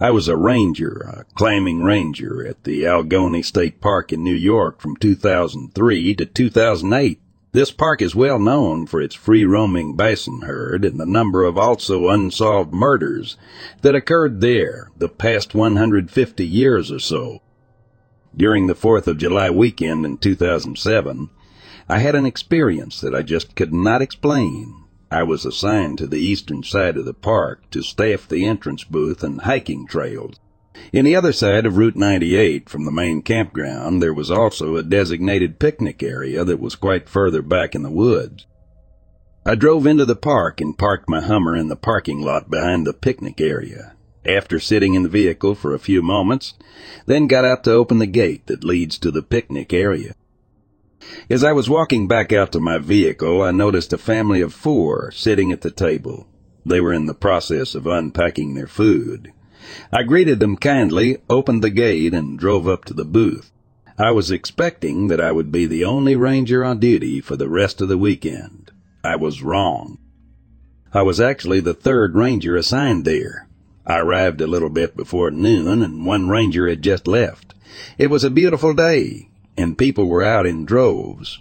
I was a ranger, a climbing ranger at the Allegany State Park in New York from 2003 to 2008. This park is well known for its free-roaming bison herd and the number of also unsolved murders that occurred there the past 150 years or so. During the 4th of July weekend in 2007, I had an experience that I just could not explain. I was assigned to the eastern side of the park to staff the entrance booth and hiking trails. In the other side of Route 98 from the main campground, there was also a designated picnic area that was quite further back in the woods. I drove into the park and parked my Hummer in the parking lot behind the picnic area. After sitting in the vehicle for a few moments, then got out to open the gate that leads to the picnic area. As I was walking back out to my vehicle, I noticed a family of four sitting at the table. They were in the process of unpacking their food. I greeted them kindly, opened the gate, and drove up to the booth. I was expecting that I would be the only ranger on duty for the rest of the weekend. I was wrong. I was actually the third ranger assigned there. I arrived a little bit before noon, and one ranger had just left. It was a beautiful day, and people were out in droves.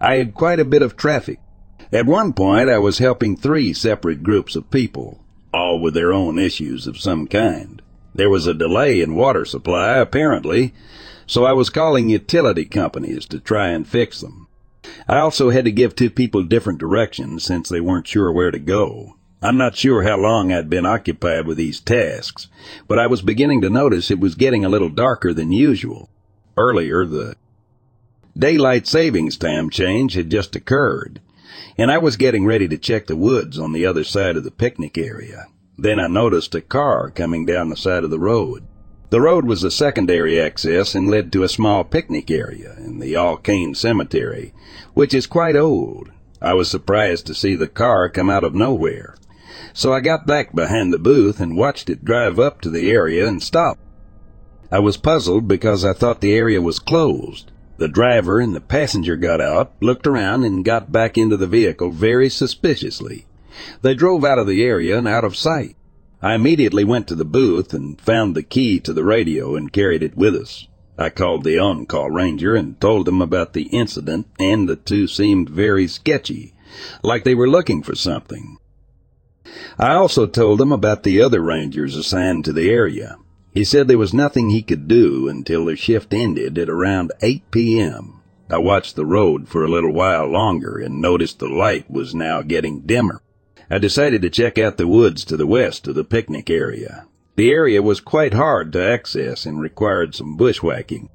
I had quite a bit of traffic. At one point, I was helping three separate groups of people, all with their own issues of some kind. There was a delay in water supply, apparently, so I was calling utility companies to try and fix them. I also had to give two people different directions since they weren't sure where to go. I'm not sure how long I'd been occupied with these tasks, but I was beginning to notice it was getting a little darker than usual. Earlier, the Daylight savings time change had just occurred, and I was getting ready to check the woods on the other side of the picnic area. Then I noticed a car coming down the side of the road. The road was a secondary access and led to a small picnic area in the Alkane Cemetery, which is quite old. I was surprised to see the car come out of nowhere. So I got back behind the booth and watched it drive up to the area and stop. I was puzzled because I thought the area was closed. The driver and the passenger got out, looked around, and got back into the vehicle very suspiciously. They drove out of the area and out of sight. I immediately went to the booth and found the key to the radio and carried it with us. I called the on-call ranger and told him about the incident, and the two seemed very sketchy, like they were looking for something. I also told him about the other rangers assigned to the area. He said there was nothing he could do until their shift ended at around 8 p.m. I watched the road for a little while longer and noticed the light was now getting dimmer. I decided to check out the woods to the west of the picnic area. The area was quite hard to access and required some bushwhacking.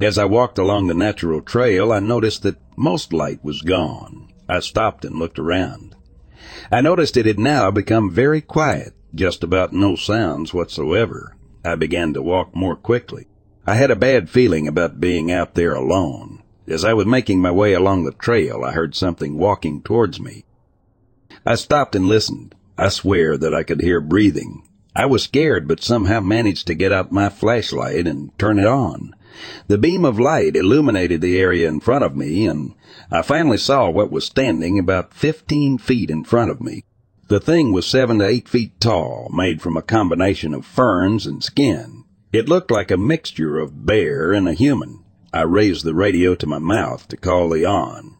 As I walked along the natural trail, I noticed that most light was gone. I stopped and looked around. I noticed it had now become very quiet, just about no sounds whatsoever. I began to walk more quickly. I had a bad feeling about being out there alone. As I was making my way along the trail, I heard something walking towards me. I stopped and listened. I swear that I could hear breathing. I was scared, but somehow managed to get out my flashlight and turn it on. The beam of light illuminated the area in front of me, and I finally saw what was standing about fifteen feet in front of me. The thing was seven to eight feet tall, made from a combination of ferns and skin. It looked like a mixture of bear and a human. I raised the radio to my mouth to call the on.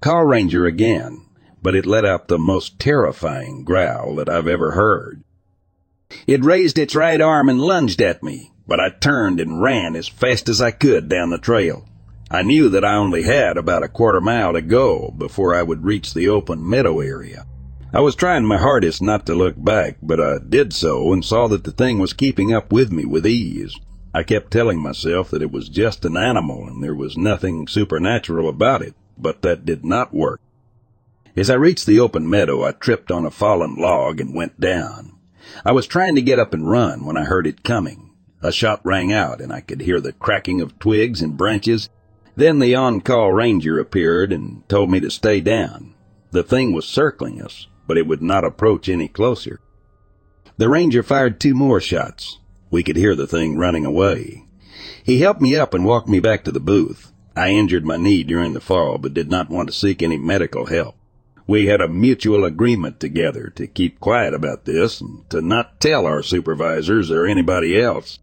Call Ranger again, but it let out the most terrifying growl that I've ever heard. It raised its right arm and lunged at me, but I turned and ran as fast as I could down the trail. I knew that I only had about a quarter mile to go before I would reach the open meadow area. I was trying my hardest not to look back, but I did so and saw that the thing was keeping up with me with ease. I kept telling myself that it was just an animal and there was nothing supernatural about it, but that did not work. As I reached the open meadow, I tripped on a fallen log and went down. I was trying to get up and run when I heard it coming. A shot rang out and I could hear the cracking of twigs and branches. Then the on-call ranger appeared and told me to stay down. The thing was circling us, but it would not approach any closer. The ranger fired two more shots. We could hear the thing running away. He helped me up and walked me back to the booth. I injured my knee during the fall, but did not want to seek any medical help. We had a mutual agreement together to keep quiet about this and to not tell our supervisors or anybody else.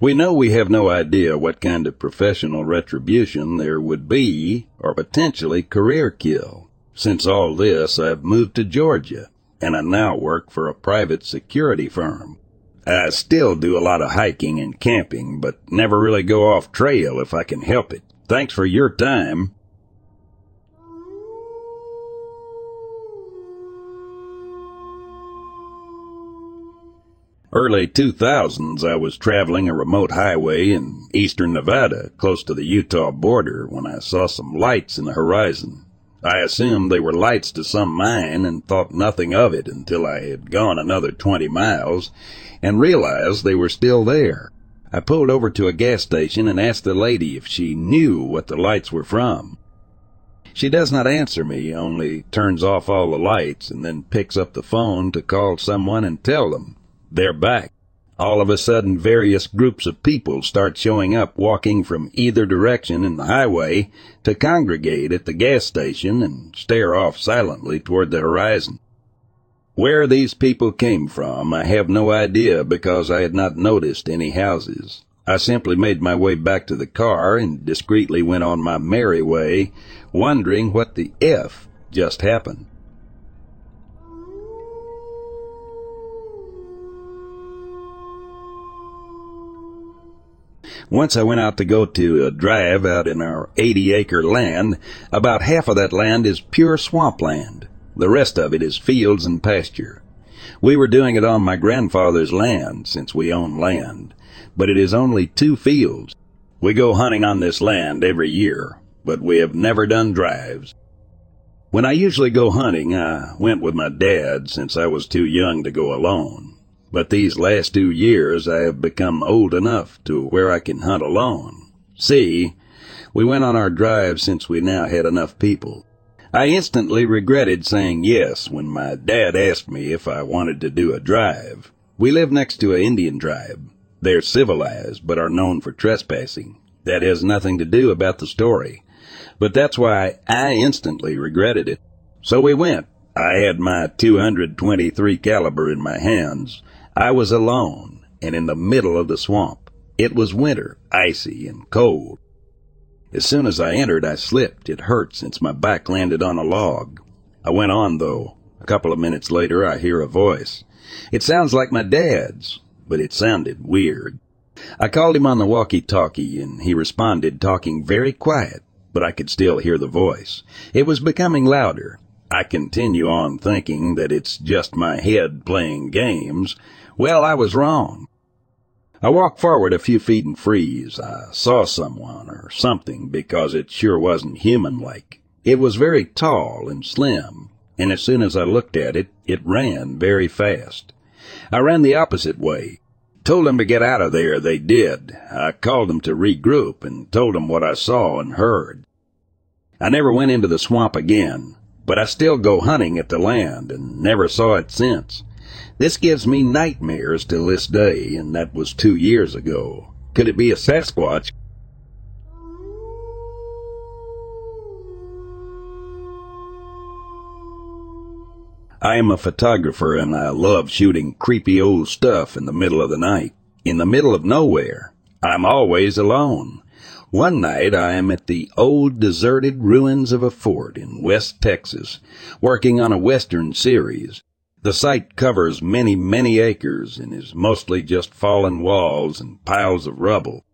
We know we have no idea what kind of professional retribution there would be or potentially career kill. Since all this, I've moved to Georgia and I now work for a private security firm. I still do a lot of hiking and camping, but never really go off trail if I can help it. Thanks for your time. Early 2000s, I was traveling a remote highway in eastern Nevada, close to the Utah border, when I saw some lights in the horizon. I assumed they were lights to some mine and thought nothing of it until I had gone another 20 miles and realized they were still there. I pulled over to a gas station and asked the lady if she knew what the lights were from. She does not answer me, only turns off all the lights and then picks up the phone to call someone and tell them they're back. All of a sudden, various groups of people start showing up walking from either direction in the highway to congregate at the gas station and stare off silently toward the horizon. Where these people came from, I have no idea because I had not noticed any houses. I simply made my way back to the car and discreetly went on my merry way, wondering what the F just happened. Once I went out to go to a drive out in our 80 acre land. About half of that land is pure swampland. The rest of it is fields and pasture. We were doing it on my grandfather's land, since we own land, but it is only two fields. We go hunting on this land every year, but we have never done drives. When I usually go hunting, I went with my dad since I was too young to go alone. But these last two years I have become old enough to where I can hunt alone. See, we went on our drive since we now had enough people. I instantly regretted saying yes when my dad asked me if I wanted to do a drive. We live next to an Indian tribe. They're civilized, but are known for trespassing. That has nothing to do about the story. But that's why I instantly regretted it. So we went. I had my 223 caliber in my hands. I was alone and in the middle of the swamp. It was winter, icy and cold. As soon as I entered, I slipped. It hurt since my back landed on a log. I went on, though. A couple of minutes later, I hear a voice. It sounds like my dad's, but it sounded weird. I called him on the walkie-talkie, and he responded, talking very quiet, but I could still hear the voice. It was becoming louder. I continue on thinking that it's just my head playing games. Well, I was wrong. I walked forward a few feet and freeze. I saw someone or something because it sure wasn't human like. It was very tall and slim, and as soon as I looked at it, it ran very fast. I ran the opposite way. Told them to get out of there, they did. I called them to regroup and told them what I saw and heard. I never went into the swamp again, but I still go hunting at the land and never saw it since. This gives me nightmares till this day, and that was two years ago. Could it be a Sasquatch? I am a photographer and I love shooting creepy old stuff in the middle of the night. In the middle of nowhere. I'm always alone. One night I am at the old deserted ruins of a fort in West Texas, working on a western series. The site covers many, many acres and is mostly just fallen walls and piles of rubble.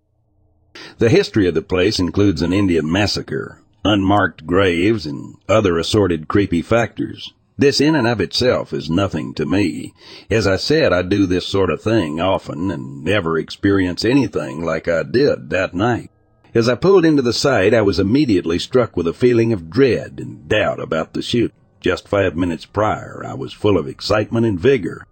The history of the place includes an Indian massacre, unmarked graves, and other assorted creepy factors. This in and of itself is nothing to me. As I said, I do this sort of thing often and never experience anything like I did that night. As I pulled into the site, I was immediately struck with a feeling of dread and doubt about the shoot. Just five minutes prior, I was full of excitement and vigor.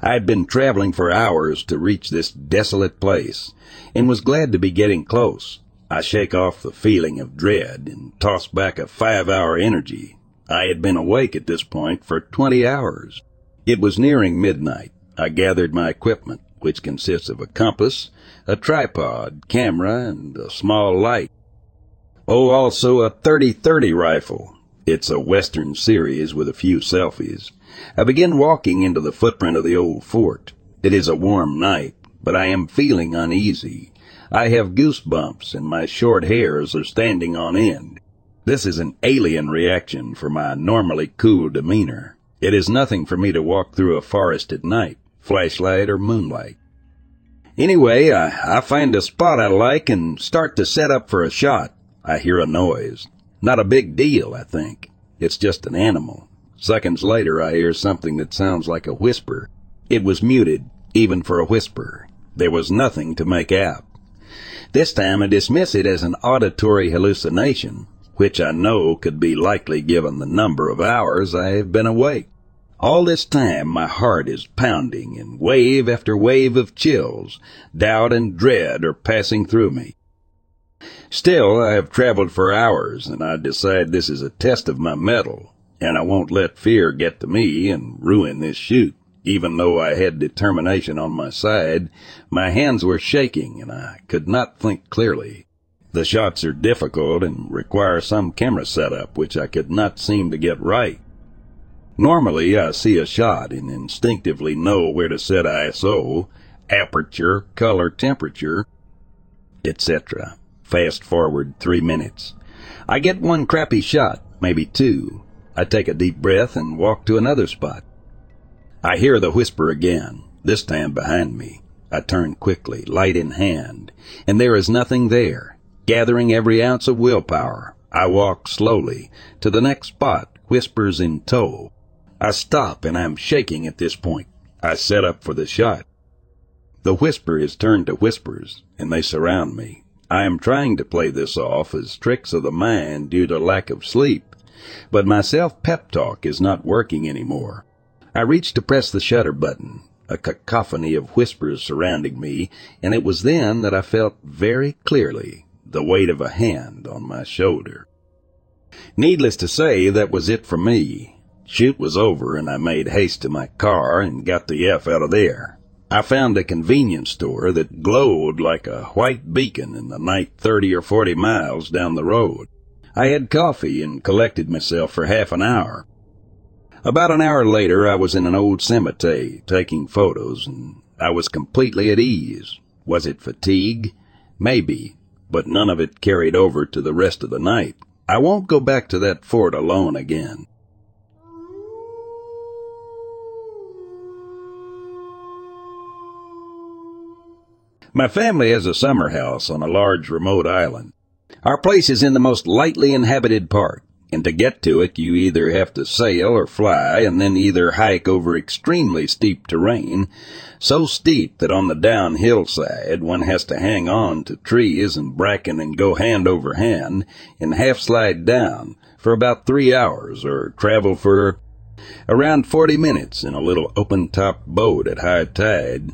I had been traveling for hours to reach this desolate place, and was glad to be getting close. I shake off the feeling of dread and toss back a five-hour energy. I had been awake at this point for twenty hours. It was nearing midnight. I gathered my equipment, which consists of a compass, a tripod, camera, and a small light. Oh, also a 30-30 rifle, it's a western series with a few selfies. I begin walking into the footprint of the old fort. It is a warm night, but I am feeling uneasy. I have goosebumps and my short hairs are standing on end. This is an alien reaction for my normally cool demeanor. It is nothing for me to walk through a forest at night, flashlight or moonlight. Anyway, I, I find a spot I like and start to set up for a shot. I hear a noise. Not a big deal, I think. It's just an animal. Seconds later, I hear something that sounds like a whisper. It was muted, even for a whisper. There was nothing to make out. This time I dismiss it as an auditory hallucination, which I know could be likely given the number of hours I have been awake. All this time my heart is pounding and wave after wave of chills, doubt and dread are passing through me. Still, I have traveled for hours, and I decide this is a test of my mettle, and I won't let fear get to me and ruin this shoot. Even though I had determination on my side, my hands were shaking and I could not think clearly. The shots are difficult and require some camera setup, which I could not seem to get right. Normally, I see a shot and instinctively know where to set ISO, aperture, color, temperature, etc. Fast forward three minutes. I get one crappy shot, maybe two. I take a deep breath and walk to another spot. I hear the whisper again, this time behind me. I turn quickly, light in hand, and there is nothing there. Gathering every ounce of willpower, I walk slowly to the next spot, whispers in tow. I stop and I'm shaking at this point. I set up for the shot. The whisper is turned to whispers, and they surround me. I am trying to play this off as tricks of the mind due to lack of sleep, but my self-pep talk is not working anymore. I reached to press the shutter button, a cacophony of whispers surrounding me, and it was then that I felt very clearly the weight of a hand on my shoulder. Needless to say, that was it for me. Shoot was over, and I made haste to my car and got the F out of there. I found a convenience store that glowed like a white beacon in the night 30 or 40 miles down the road. I had coffee and collected myself for half an hour. About an hour later, I was in an old cemetery taking photos and I was completely at ease. Was it fatigue? Maybe, but none of it carried over to the rest of the night. I won't go back to that fort alone again. My family has a summer house on a large remote island. Our place is in the most lightly inhabited part, and to get to it you either have to sail or fly and then either hike over extremely steep terrain, so steep that on the downhill side one has to hang on to trees and bracken and go hand over hand and half slide down for about three hours or travel for around forty minutes in a little open top boat at high tide.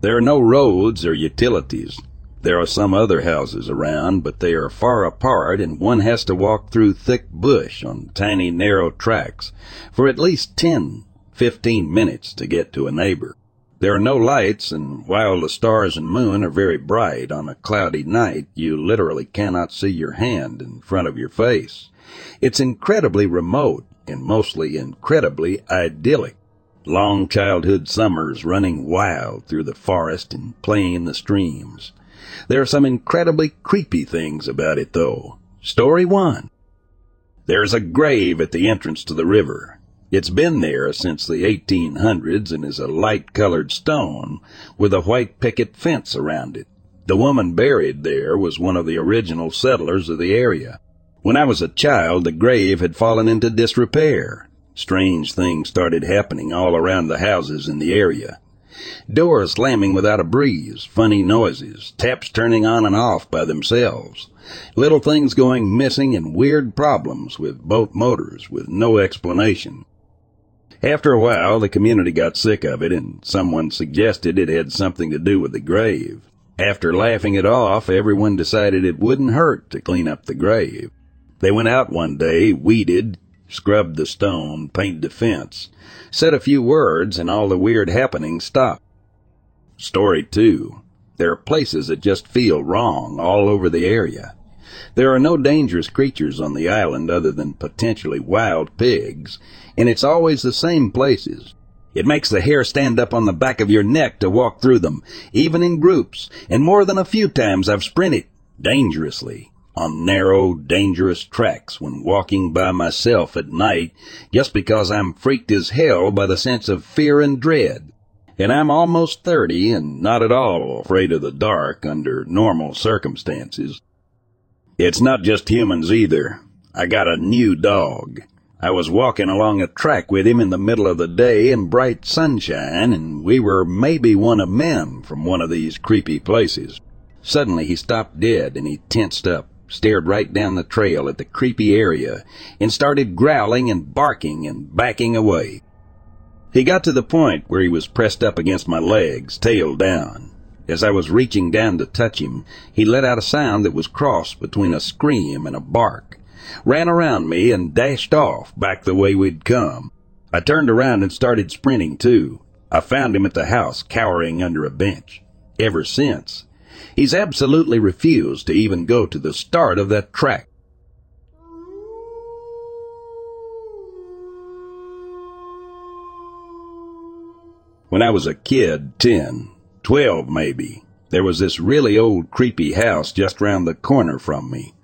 There are no roads or utilities. There are some other houses around, but they are far apart and one has to walk through thick bush on tiny narrow tracks for at least ten, fifteen minutes to get to a neighbor. There are no lights, and while the stars and moon are very bright on a cloudy night, you literally cannot see your hand in front of your face. It's incredibly remote and mostly incredibly idyllic. Long childhood summers running wild through the forest and playing in the streams. There are some incredibly creepy things about it, though. Story one. There's a grave at the entrance to the river. It's been there since the 1800s and is a light-colored stone with a white picket fence around it. The woman buried there was one of the original settlers of the area. When I was a child, the grave had fallen into disrepair. Strange things started happening all around the houses in the area. Doors slamming without a breeze, funny noises, taps turning on and off by themselves, little things going missing and weird problems with boat motors with no explanation. After a while, the community got sick of it and someone suggested it had something to do with the grave. After laughing it off, everyone decided it wouldn't hurt to clean up the grave. They went out one day, weeded, scrubbed the stone, painted the fence, said a few words, and all the weird happenings stopped. Story two. There are places that just feel wrong all over the area. There are no dangerous creatures on the island other than potentially wild pigs, and it's always the same places. It makes the hair stand up on the back of your neck to walk through them, even in groups, and more than a few times I've sprinted, dangerously, on narrow, dangerous tracks when walking by myself at night just because I'm freaked as hell by the sense of fear and dread. And I'm almost 30 and not at all afraid of the dark under normal circumstances. It's not just humans either. I got a new dog. I was walking along a track with him in the middle of the day in bright sunshine, and we were maybe one of men from one of these creepy places. Suddenly he stopped dead and he tensed up stared right down the trail at the creepy area, and started growling and barking and backing away. He got to the point where he was pressed up against my legs, tail down. As I was reaching down to touch him, he let out a sound that was crossed between a scream and a bark, ran around me, and dashed off back the way we'd come. I turned around and started sprinting too. I found him at the house, cowering under a bench. Ever since, He's absolutely refused to even go to the start of that track. When I was a kid, ten, twelve maybe, there was this really old creepy house just round the corner from me.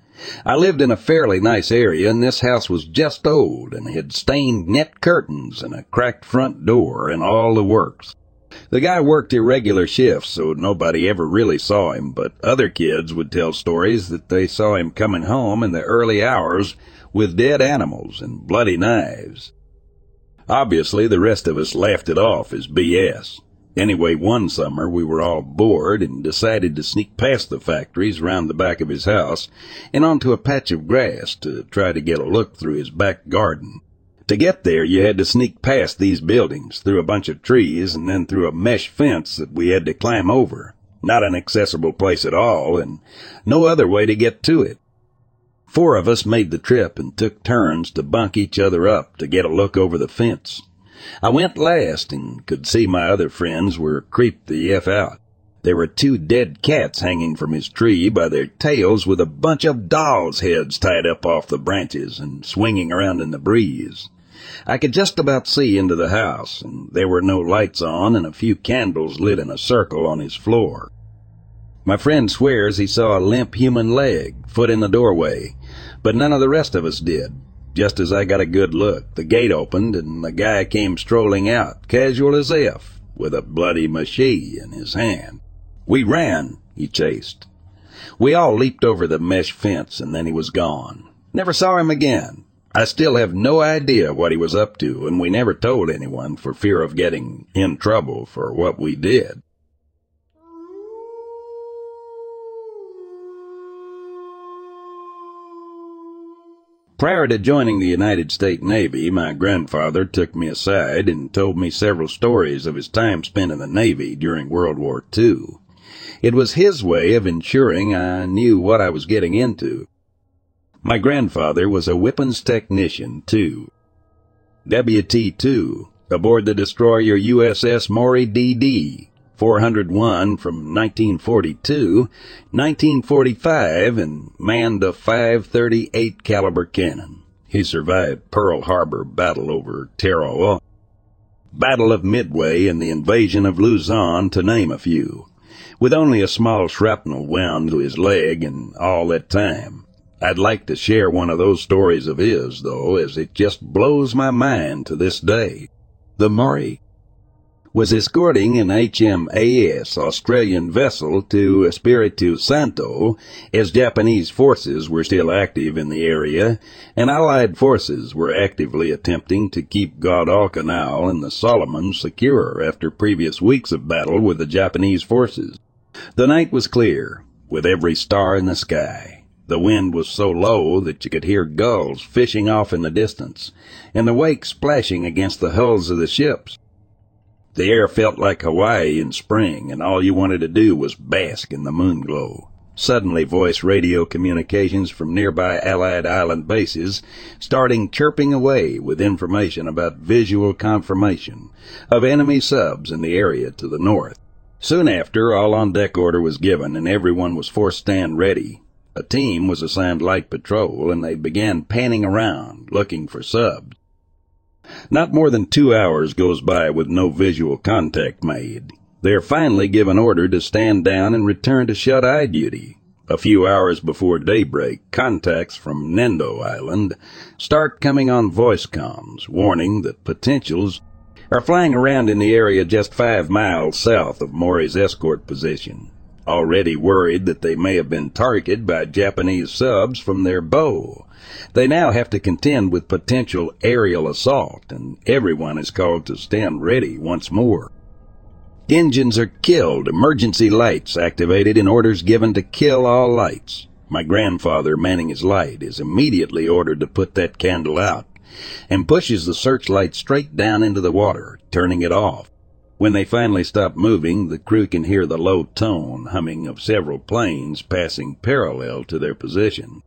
I lived in a fairly nice area, and this house was just old and had stained net curtains and a cracked front door and all the works. The guy worked irregular shifts, so nobody ever really saw him, but other kids would tell stories that they saw him coming home in the early hours with dead animals and bloody knives. Obviously, the rest of us laughed it off as BS. Anyway, one summer we were all bored and decided to sneak past the factories round the back of his house and onto a patch of grass to try to get a look through his back garden. To get there, you had to sneak past these buildings, through a bunch of trees, and then through a mesh fence that we had to climb over. Not an accessible place at all, and no other way to get to it. Four of us made the trip and took turns to bunk each other up to get a look over the fence. I went last and could see my other friends were creeped the F out. There were two dead cats hanging from his tree by their tails with a bunch of dolls' heads tied up off the branches and swinging around in the breeze. I could just about see into the house, and there were no lights on and a few candles lit in a circle on his floor. My friend swears he saw a limp human leg, foot in the doorway, but none of the rest of us did. Just as I got a good look, the gate opened and the guy came strolling out, casual as if, with a bloody machete in his hand. We ran, he chased. We all leaped over the mesh fence and then he was gone. Never saw him again. I still have no idea what he was up to, and we never told anyone for fear of getting in trouble for what we did. Prior to joining the United States Navy, my grandfather took me aside and told me several stories of his time spent in the Navy during World War II. It was his way of ensuring I knew what I was getting into. My grandfather was a weapons technician, too. WT2, aboard the destroyer USS Maury DD, 401 from 1942, 1945, and manned a 538 caliber cannon. He survived Pearl Harbor battle over Tarawa, Battle of Midway, and the invasion of Luzon, to name a few, with only a small shrapnel wound to his leg and all that time. I'd like to share one of those stories of his, though, as it just blows my mind to this day. The Maury was escorting an HMAS Australian vessel to Espiritu Santo as Japanese forces were still active in the area and Allied forces were actively attempting to keep Guadalcanal and the Solomons secure after previous weeks of battle with the Japanese forces. The night was clear, with every star in the sky. The wind was so low that you could hear gulls fishing off in the distance, and the wake splashing against the hulls of the ships. The air felt like Hawaii in spring, and all you wanted to do was bask in the moon glow. Suddenly, voice radio communications from nearby Allied island bases starting chirping away with information about visual confirmation of enemy subs in the area to the north. Soon after, all on deck order was given and everyone was forced to stand ready. A team was assigned light patrol and they began panning around looking for subs. Not more than two hours goes by with no visual contact made. They are finally given order to stand down and return to shut-eye duty. A few hours before daybreak, contacts from Nendo Island start coming on voice comms, warning that potentials are flying around in the area just five miles south of Maury's escort position. Already worried that they may have been targeted by Japanese subs from their bow. They now have to contend with potential aerial assault, and everyone is called to stand ready once more. Engines are killed, emergency lights activated, and orders given to kill all lights. My grandfather, manning his light, is immediately ordered to put that candle out, and pushes the searchlight straight down into the water, turning it off. When they finally stop moving, the crew can hear the low tone humming of several planes passing parallel to their position.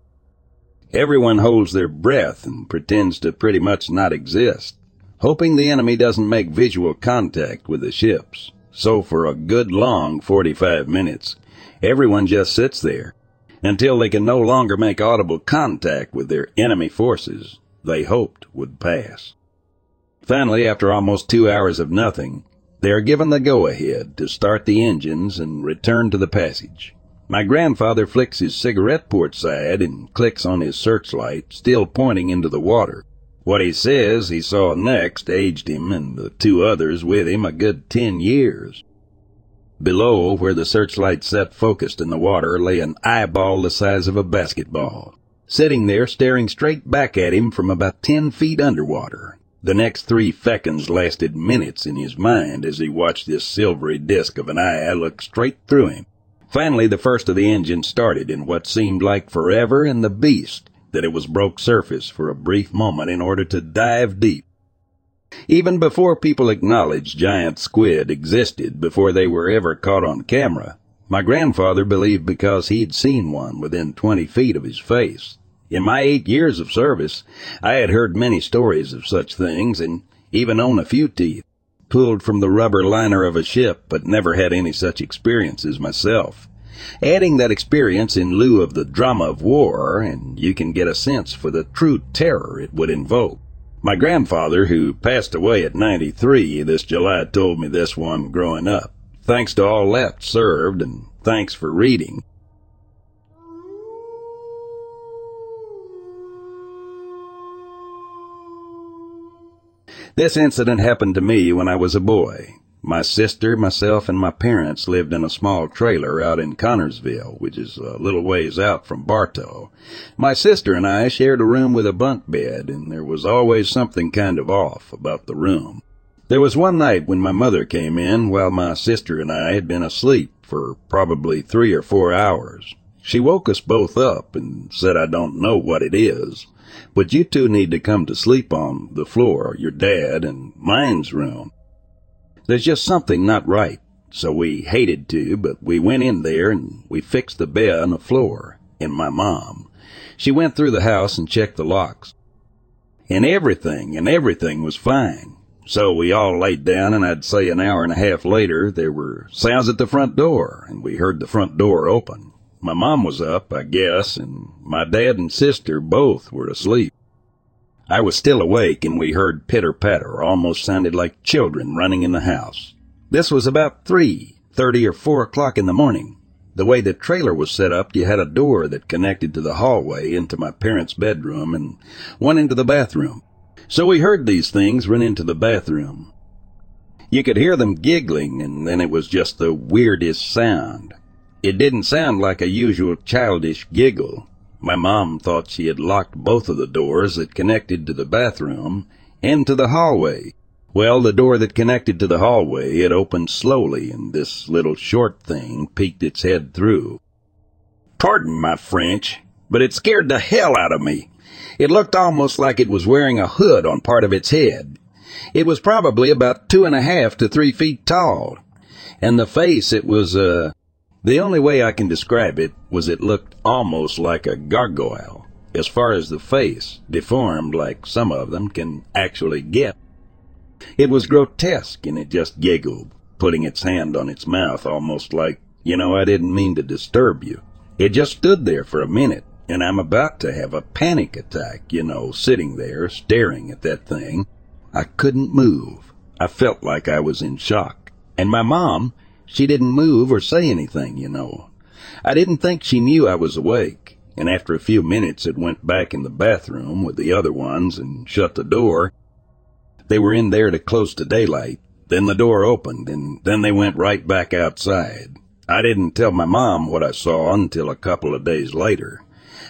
Everyone holds their breath and pretends to pretty much not exist, hoping the enemy doesn't make visual contact with the ships. So for a good long 45 minutes, everyone just sits there until they can no longer make audible contact with their enemy forces they hoped would pass. Finally, after almost two hours of nothing, they are given the go-ahead to start the engines and return to the passage. My grandfather flicks his cigarette port side and clicks on his searchlight, still pointing into the water. What he says he saw next aged him and the two others with him a good ten years. Below, where the searchlight set focused in the water, lay an eyeball the size of a basketball, sitting there staring straight back at him from about ten feet underwater. The next three seconds lasted minutes in his mind as he watched this silvery disk of an eye look straight through him. Finally, the first of the engines started in what seemed like forever, and the beast that it was broke surface for a brief moment in order to dive deep. Even before people acknowledged giant squid existed before they were ever caught on camera, my grandfather believed because he'd seen one within 20 feet of his face. In my eight years of service, I had heard many stories of such things, and even own a few teeth. Pulled from the rubber liner of a ship, but never had any such experiences myself. Adding that experience in lieu of the drama of war, and you can get a sense for the true terror it would invoke. My grandfather, who passed away at 93 this July, told me this one growing up. Thanks to all left served, and thanks for reading. This incident happened to me when I was a boy. My sister, myself, and my parents lived in a small trailer out in Connersville, which is a little ways out from Bartow. My sister and I shared a room with a bunk bed, and there was always something kind of off about the room. There was one night when my mother came in while my sister and I had been asleep for probably three or four hours. She woke us both up and said, I don't know what it is, but you two need to come to sleep on the floor, your dad and mine's room. There's just something not right. So we hated to, but we went in there and we fixed the bed on the floor. And my mom, she went through the house and checked the locks. And everything, and everything was fine. So we all laid down, and I'd say an hour and a half later, there were sounds at the front door, and we heard the front door open. My mom was up, I guess, and my dad and sister both were asleep. I was still awake and we heard pitter patter, almost sounded like children running in the house. This was about three, thirty or four o'clock in the morning. The way the trailer was set up, you had a door that connected to the hallway into my parents' bedroom and one into the bathroom. So we heard these things run into the bathroom. You could hear them giggling and then it was just the weirdest sound. It didn't sound like a usual childish giggle. My mom thought she had locked both of the doors that connected to the bathroom and to the hallway. Well, the door that connected to the hallway had opened slowly, and this little short thing peeked its head through. Pardon my French, but it scared the hell out of me. It looked almost like it was wearing a hood on part of its head. It was probably about two and a half to three feet tall, and the face it was, uh, the only way I can describe it was it looked almost like a gargoyle, as far as the face, deformed like some of them can actually get. It was grotesque and it just giggled, putting its hand on its mouth almost like, you know, I didn't mean to disturb you. It just stood there for a minute, and I'm about to have a panic attack, you know, sitting there staring at that thing. I couldn't move. I felt like I was in shock. And my mom, she didn't move or say anything, you know. I didn't think she knew I was awake, and after a few minutes it went back in the bathroom with the other ones and shut the door. They were in there to close to daylight. Then the door opened, and then they went right back outside. I didn't tell my mom what I saw until a couple of days later.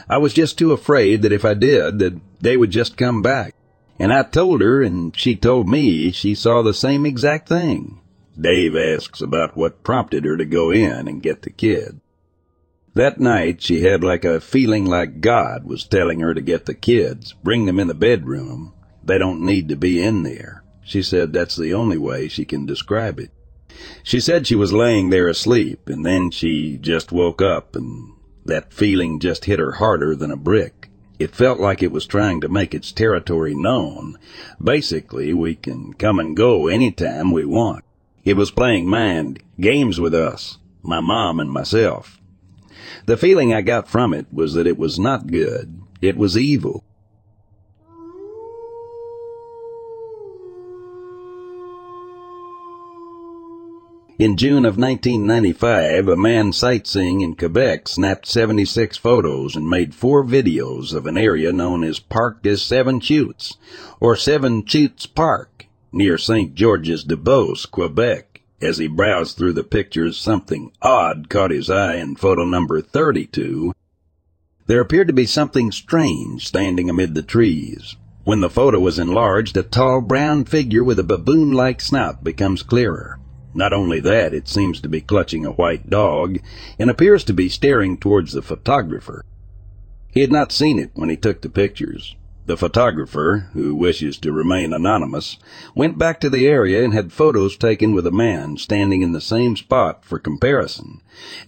I was just too afraid that if I did, that they would just come back. And I told her, and she told me she saw the same exact thing. Dave asks about what prompted her to go in and get the kid. That night, she had like a feeling like God was telling her to get the kids, bring them in the bedroom. They don't need to be in there. She said that's the only way she can describe it. She said she was laying there asleep, and then she just woke up, and that feeling just hit her harder than a brick. It felt like it was trying to make its territory known. Basically, we can come and go any time we want. It was playing mind games with us, my mom and myself. The feeling I got from it was that it was not good. It was evil. In June of 1995, a man sightseeing in Quebec snapped 76 photos and made four videos of an area known as Parc des Seven Chutes, or Seven Chutes Park near St. Georges de Beauce, Quebec. As he browsed through the pictures, something odd caught his eye in photo number 32. There appeared to be something strange standing amid the trees. When the photo is enlarged, a tall brown figure with a baboon-like snout becomes clearer. Not only that, it seems to be clutching a white dog and appears to be staring towards the photographer. He had not seen it when he took the pictures. The photographer, who wishes to remain anonymous, went back to the area and had photos taken with a man standing in the same spot for comparison,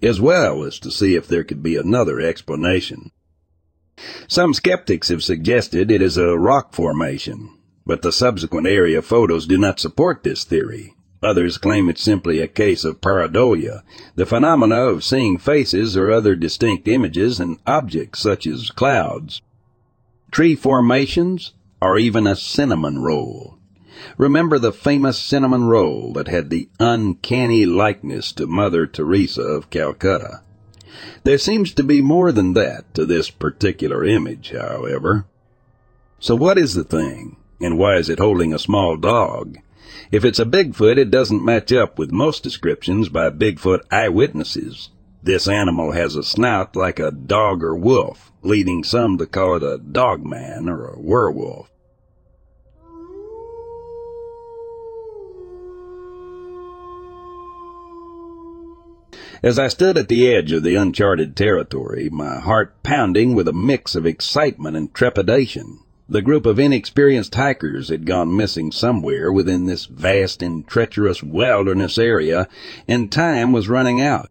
as well as to see if there could be another explanation. Some skeptics have suggested it is a rock formation. but the subsequent area photos do not support this theory. Others claim it's simply a case of pareidolia, the phenomena of seeing faces or other distinct images in objects such as clouds, tree formations, or even a cinnamon roll. Remember the famous cinnamon roll that had the uncanny likeness to Mother Teresa of Calcutta. There seems to be more than that to this particular image, however. So what is the thing, and why is it holding a small dog? If it's a Bigfoot, it doesn't match up with most descriptions by Bigfoot eyewitnesses. This animal has a snout like a dog or wolf, leading some to call it a dogman or a werewolf. As I stood at the edge of the uncharted territory, my heart pounding with a mix of excitement and trepidation, the group of inexperienced hikers had gone missing somewhere within this vast and treacherous wilderness area, and time was running out.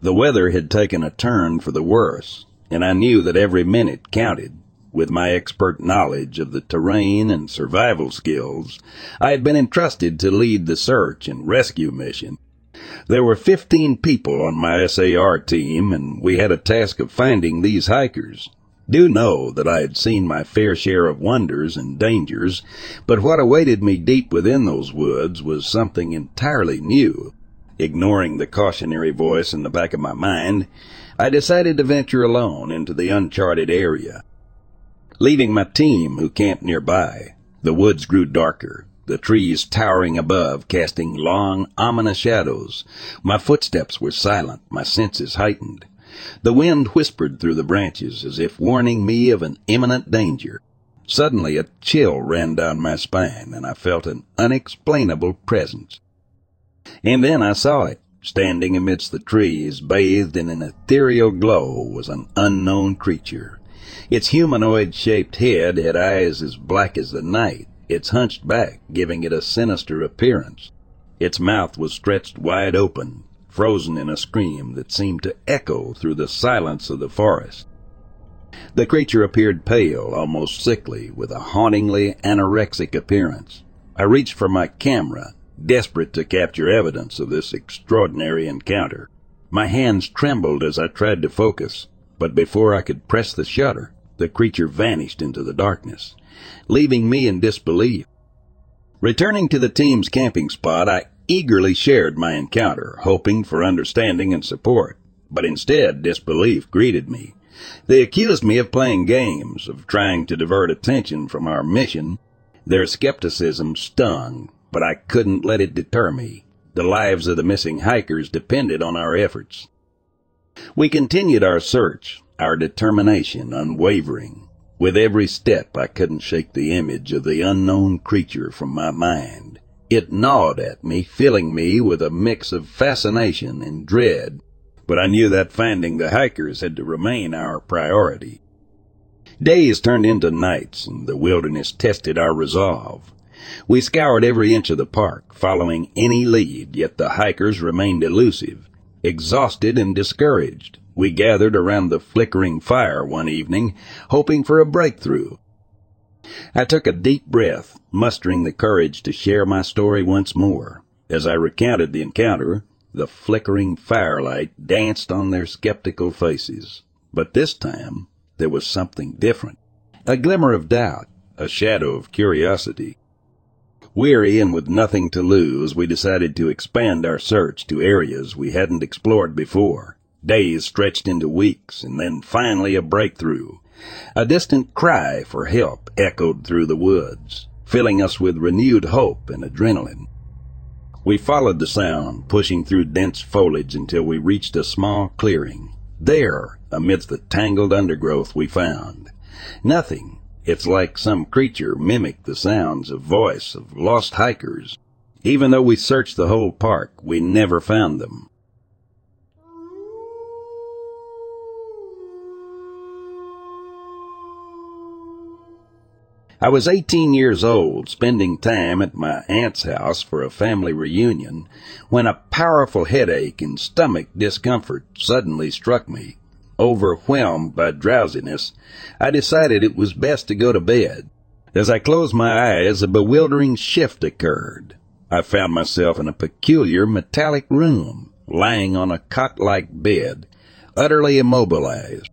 The weather had taken a turn for the worse, and I knew that every minute counted. With my expert knowledge of the terrain and survival skills, I had been entrusted to lead the search and rescue mission, there were 15 people on my SAR team, and we had a task of finding these hikers. Do know that I had seen my fair share of wonders and dangers, but what awaited me deep within those woods was something entirely new. Ignoring the cautionary voice in the back of my mind, I decided to venture alone into the uncharted area. Leaving my team, who camped nearby, the woods grew darker, the trees towering above, casting long, ominous shadows. My footsteps were silent, my senses heightened. The wind whispered through the branches as if warning me of an imminent danger. Suddenly a chill ran down my spine, and I felt an unexplainable presence. And then I saw it. Standing amidst the trees, bathed in an ethereal glow, was an unknown creature. Its humanoid shaped head had eyes as black as the night, its hunched back giving it a sinister appearance. Its mouth was stretched wide open, frozen in a scream that seemed to echo through the silence of the forest. The creature appeared pale, almost sickly, with a hauntingly anorexic appearance. I reached for my camera, desperate to capture evidence of this extraordinary encounter. My hands trembled as I tried to focus, but before I could press the shutter, the creature vanished into the darkness leaving me in disbelief. Returning to the team's camping spot, I eagerly shared my encounter, hoping for understanding and support. But instead, disbelief greeted me. They accused me of playing games, of trying to divert attention from our mission. Their skepticism stung, but I couldn't let it deter me. The lives of the missing hikers depended on our efforts. We continued our search, our determination unwavering. With every step, I couldn't shake the image of the unknown creature from my mind. It gnawed at me, filling me with a mix of fascination and dread. But I knew that finding the hikers had to remain our priority. Days turned into nights, and the wilderness tested our resolve. We scoured every inch of the park, following any lead, yet the hikers remained elusive, exhausted and discouraged. We gathered around the flickering fire one evening, hoping for a breakthrough. I took a deep breath, mustering the courage to share my story once more. As I recounted the encounter, the flickering firelight danced on their skeptical faces. But this time, there was something different. A glimmer of doubt, a shadow of curiosity. Weary and with nothing to lose, we decided to expand our search to areas we hadn't explored before. Days stretched into weeks, and then finally a breakthrough. A distant cry for help echoed through the woods, filling us with renewed hope and adrenaline. We followed the sound, pushing through dense foliage until we reached a small clearing. There, amidst the tangled undergrowth, we found nothing. It's like some creature mimicked the sounds of voice of lost hikers. Even though we searched the whole park, we never found them. I was 18 years old, spending time at my aunt's house for a family reunion, when a powerful headache and stomach discomfort suddenly struck me. Overwhelmed by drowsiness, I decided it was best to go to bed. As I closed my eyes, a bewildering shift occurred. I found myself in a peculiar metallic room, lying on a cot-like bed, utterly immobilized.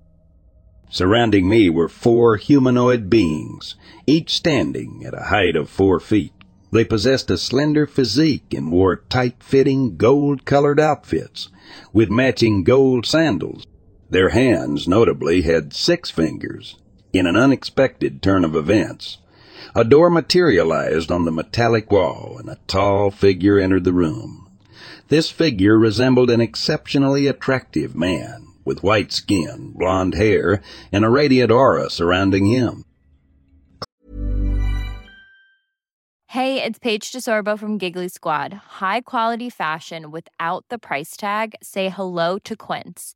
Surrounding me were four humanoid beings, each standing at a height of four feet. They possessed a slender physique and wore tight-fitting, gold-colored outfits, with matching gold sandals. Their hands, notably, had six fingers. In an unexpected turn of events, a door materialized on the metallic wall, and a tall figure entered the room. This figure resembled an exceptionally attractive man, with white skin, blond hair, and a radiant aura surrounding him. Hey, it's Paige DeSorbo from Giggly Squad. High quality fashion without the price tag. Say hello to Quince.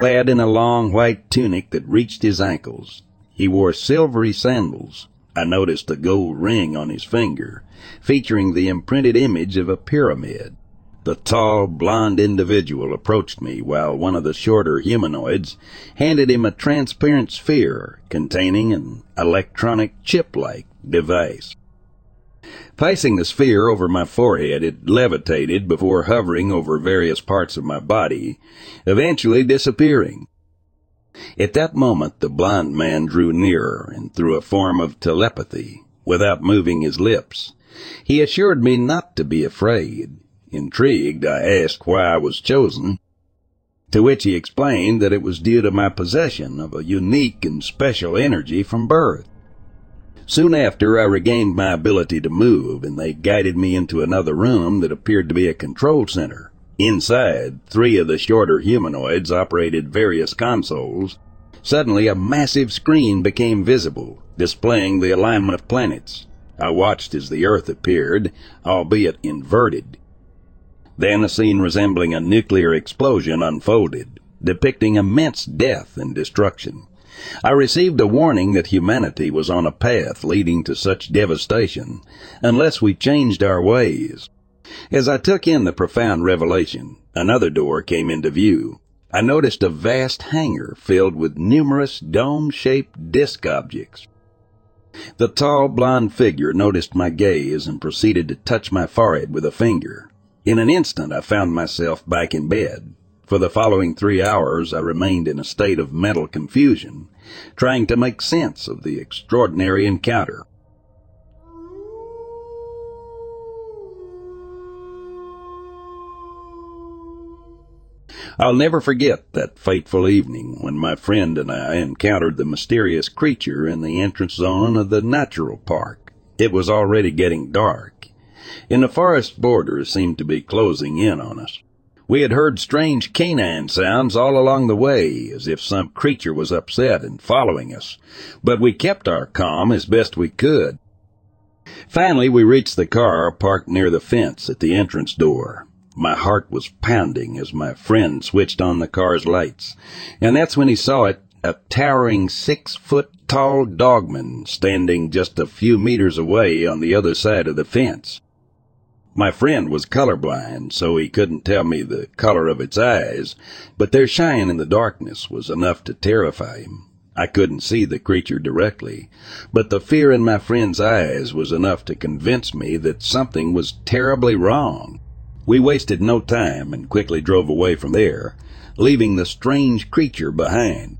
Clad in a long white tunic that reached his ankles, he wore silvery sandals. I noticed a gold ring on his finger, featuring the imprinted image of a pyramid. The tall, blond individual approached me while one of the shorter humanoids handed him a transparent sphere containing an electronic chip-like device. Placing the sphere over my forehead, it levitated before hovering over various parts of my body, eventually disappearing. At that moment, the blind man drew nearer, and through a form of telepathy, without moving his lips, he assured me not to be afraid. Intrigued, I asked why I was chosen, to which he explained that it was due to my possession of a unique and special energy from birth. Soon after, I regained my ability to move, and they guided me into another room that appeared to be a control center. Inside, three of the shorter humanoids operated various consoles. Suddenly, a massive screen became visible, displaying the alignment of planets. I watched as the Earth appeared, albeit inverted. Then a scene resembling a nuclear explosion unfolded, depicting immense death and destruction. I received a warning that humanity was on a path leading to such devastation unless we changed our ways. As I took in the profound revelation, another door came into view. I noticed a vast hangar filled with numerous dome-shaped disk objects. The tall blond figure noticed my gaze and proceeded to touch my forehead with a finger. In an instant I found myself back in bed. For the following three hours, I remained in a state of mental confusion, trying to make sense of the extraordinary encounter. I'll never forget that fateful evening when my friend and I encountered the mysterious creature in the entrance zone of the natural park. It was already getting dark, and the forest borders seemed to be closing in on us. We had heard strange canine sounds all along the way, as if some creature was upset and following us, but we kept our calm as best we could. Finally, we reached the car parked near the fence at the entrance door. My heart was pounding as my friend switched on the car's lights, and that's when he saw it, a towering six foot tall dogman standing just a few meters away on the other side of the fence. My friend was colorblind, so he couldn't tell me the color of its eyes, but their shine in the darkness was enough to terrify him. I couldn't see the creature directly, but the fear in my friend's eyes was enough to convince me that something was terribly wrong. We wasted no time and quickly drove away from there, leaving the strange creature behind.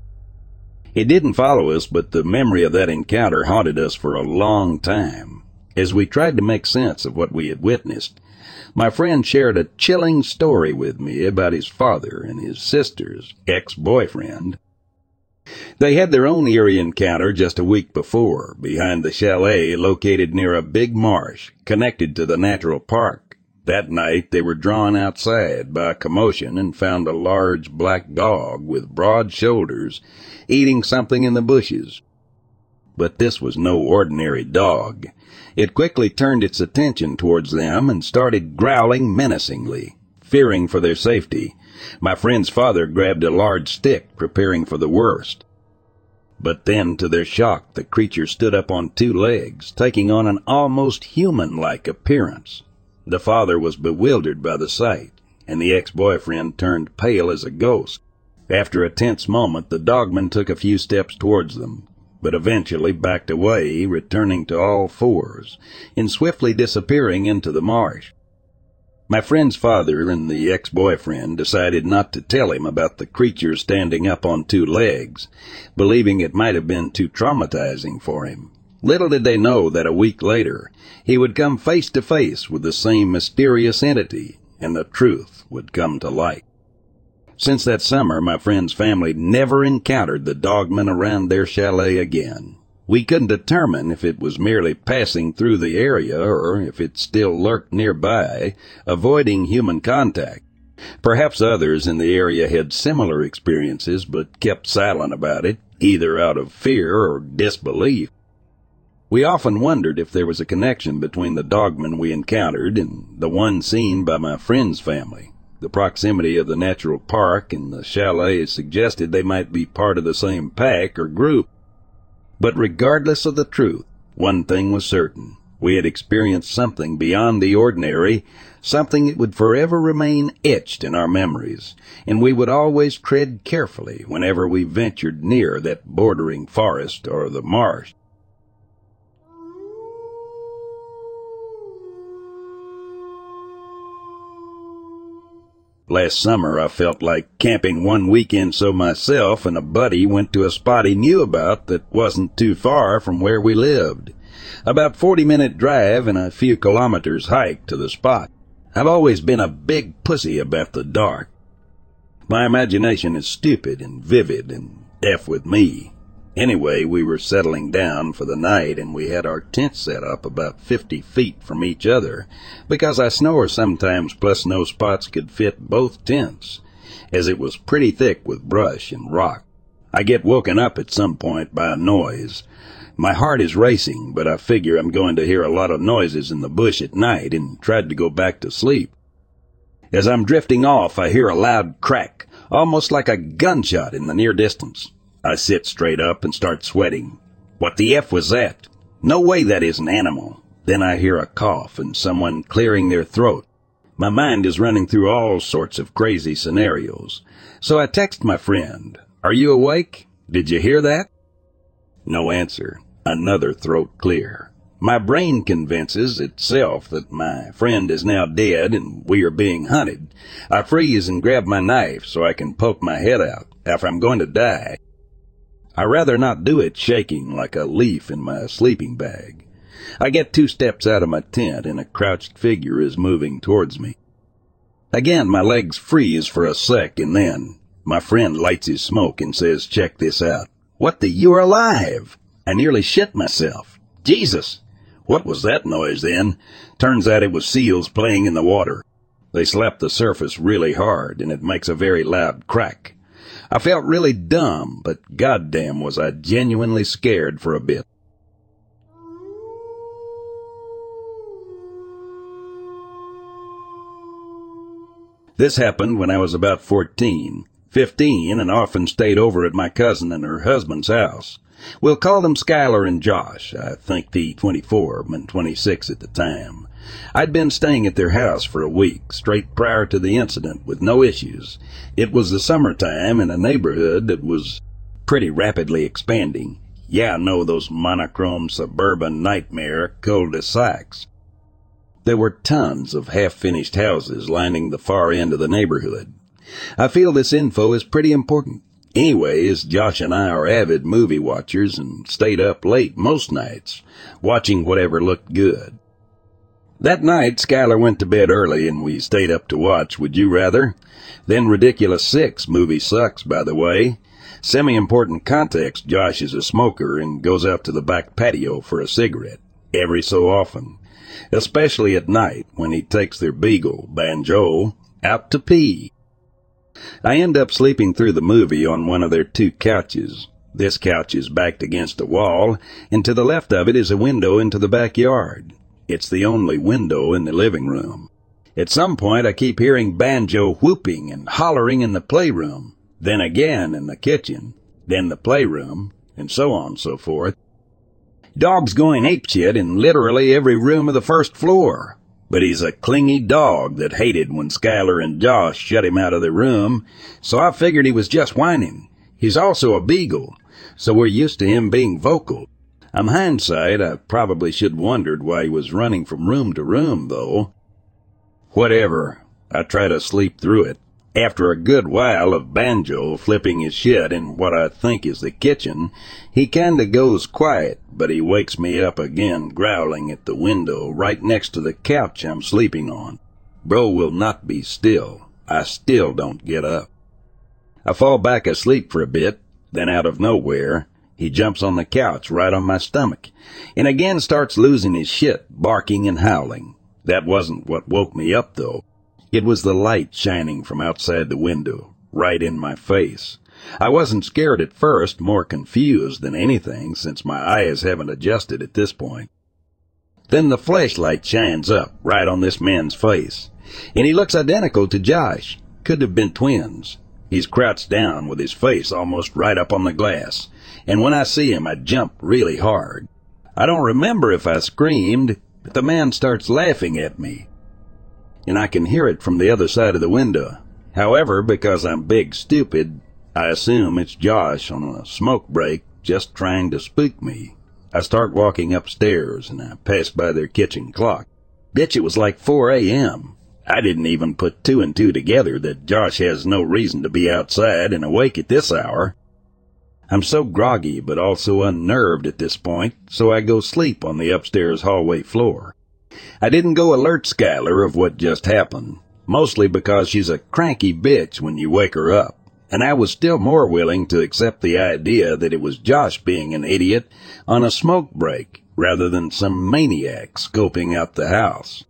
It didn't follow us, but the memory of that encounter haunted us for a long time. As we tried to make sense of what we had witnessed, my friend shared a chilling story with me about his father and his sister's ex-boyfriend. They had their own eerie encounter just a week before, behind the chalet located near a big marsh connected to the natural park. That night they were drawn outside by commotion and found a large black dog with broad shoulders eating something in the bushes. But this was no ordinary dog. It quickly turned its attention towards them and started growling menacingly, fearing for their safety. My friend's father grabbed a large stick, preparing for the worst. But then, to their shock, the creature stood up on two legs, taking on an almost human-like appearance. The father was bewildered by the sight, and the ex-boyfriend turned pale as a ghost. After a tense moment, the dogman took a few steps towards them, but eventually backed away, returning to all fours, and swiftly disappearing into the marsh. My friend's father and the ex-boyfriend decided not to tell him about the creature standing up on two legs, believing it might have been too traumatizing for him. Little did they know that a week later he would come face to face with the same mysterious entity, and the truth would come to light. Since that summer, my friend's family never encountered the dogman around their chalet again. We couldn't determine if it was merely passing through the area or if it still lurked nearby, avoiding human contact. Perhaps others in the area had similar experiences but kept silent about it, either out of fear or disbelief. We often wondered if there was a connection between the dogman we encountered and the one seen by my friend's family. The proximity of the natural park and the chalet suggested they might be part of the same pack or group. But regardless of the truth, one thing was certain. We had experienced something beyond the ordinary, something that would forever remain etched in our memories, and we would always tread carefully whenever we ventured near that bordering forest or the marsh. Last summer I felt like camping one weekend so myself and a buddy went to a spot he knew about that wasn't too far from where we lived. About 40 minute drive and a few kilometers hike to the spot. I've always been a big pussy about the dark. My imagination is stupid and vivid and deaf with me. Anyway, we were settling down for the night and we had our tent set up about 50 feet from each other because I snore sometimes plus no spots could fit both tents as it was pretty thick with brush and rock. I get woken up at some point by a noise. My heart is racing, but I figure I'm going to hear a lot of noises in the bush at night and tried to go back to sleep. As I'm drifting off, I hear a loud crack, almost like a gunshot in the near distance. I sit straight up and start sweating. What the F was that? No way that is an animal. Then I hear a cough and someone clearing their throat. My mind is running through all sorts of crazy scenarios. So I text my friend, Are you awake? Did you hear that? No answer. Another throat clear. My brain convinces itself that my friend is now dead and we are being hunted. I freeze and grab my knife so I can poke my head out after I'm going to die. I rather not do it shaking like a leaf in my sleeping bag. I get two steps out of my tent and a crouched figure is moving towards me. Again, my legs freeze for a sec and then my friend lights his smoke and says, check this out. What the, you're alive! I nearly shit myself. Jesus! What was that noise then? Turns out it was seals playing in the water. They slap the surface really hard and it makes a very loud crack. I felt really dumb, but goddamn was I genuinely scared for a bit. This happened when I was about 14, 15, and often stayed over at my cousin and her husband's house. We'll call them Skylar and Josh. I think the 24 and 26 at the time. I'd been staying at their house for a week, straight prior to the incident, with no issues. It was the summertime in a neighborhood that was pretty rapidly expanding. Yeah, I know those monochrome suburban nightmare cul-de-sacs. There were tons of half-finished houses lining the far end of the neighborhood. I feel this info is pretty important. Anyways, Josh and I are avid movie watchers and stayed up late most nights, watching whatever looked good. That night, Skylar went to bed early and we stayed up to watch Would You Rather? Then Ridiculous Six movie sucks, by the way. Semi-important context, Josh is a smoker and goes out to the back patio for a cigarette. Every so often. Especially at night when he takes their beagle, Banjo, out to pee. I end up sleeping through the movie on one of their two couches. This couch is backed against a wall, and to the left of it is a window into the backyard. It's the only window in the living room. At some point, I keep hearing Banjo whooping and hollering in the playroom, then again in the kitchen, then the playroom, and so on and so forth. Dog's going apeshit in literally every room of the first floor. But he's a clingy dog that hated when Skylar and Josh shut him out of the room, so I figured he was just whining. He's also a beagle, so we're used to him being vocal. On hindsight, I probably should've wondered why he was running from room to room, though. Whatever. I try to sleep through it. After a good while of Banjo flipping his shit in what I think is the kitchen, he kinda goes quiet, but he wakes me up again growling at the window right next to the couch I'm sleeping on. Bro will not be still. I still don't get up. I fall back asleep for a bit, then out of nowhere, he jumps on the couch right on my stomach, and again starts losing his shit, barking and howling. That wasn't what woke me up though. It was the light shining from outside the window, right in my face. I wasn't scared at first, more confused than anything, since my eyes haven't adjusted at this point. Then the flashlight shines up, right on this man's face, and he looks identical to Josh. Could have been twins. He's crouched down with his face almost right up on the glass, and when I see him, I jump really hard. I don't remember if I screamed, but the man starts laughing at me and I can hear it from the other side of the window. However, because I'm big stupid, I assume it's Josh on a smoke break just trying to spook me. I start walking upstairs and I pass by their kitchen clock. Bitch, it was like 4 a.m. I didn't even put two and two together that Josh has no reason to be outside and awake at this hour. I'm so groggy but also unnerved at this point, so I go sleep on the upstairs hallway floor. I didn't go alert Skylar of what just happened, mostly because she's a cranky bitch when you wake her up, and I was still more willing to accept the idea that it was Josh being an idiot on a smoke break rather than some maniac scoping out the house.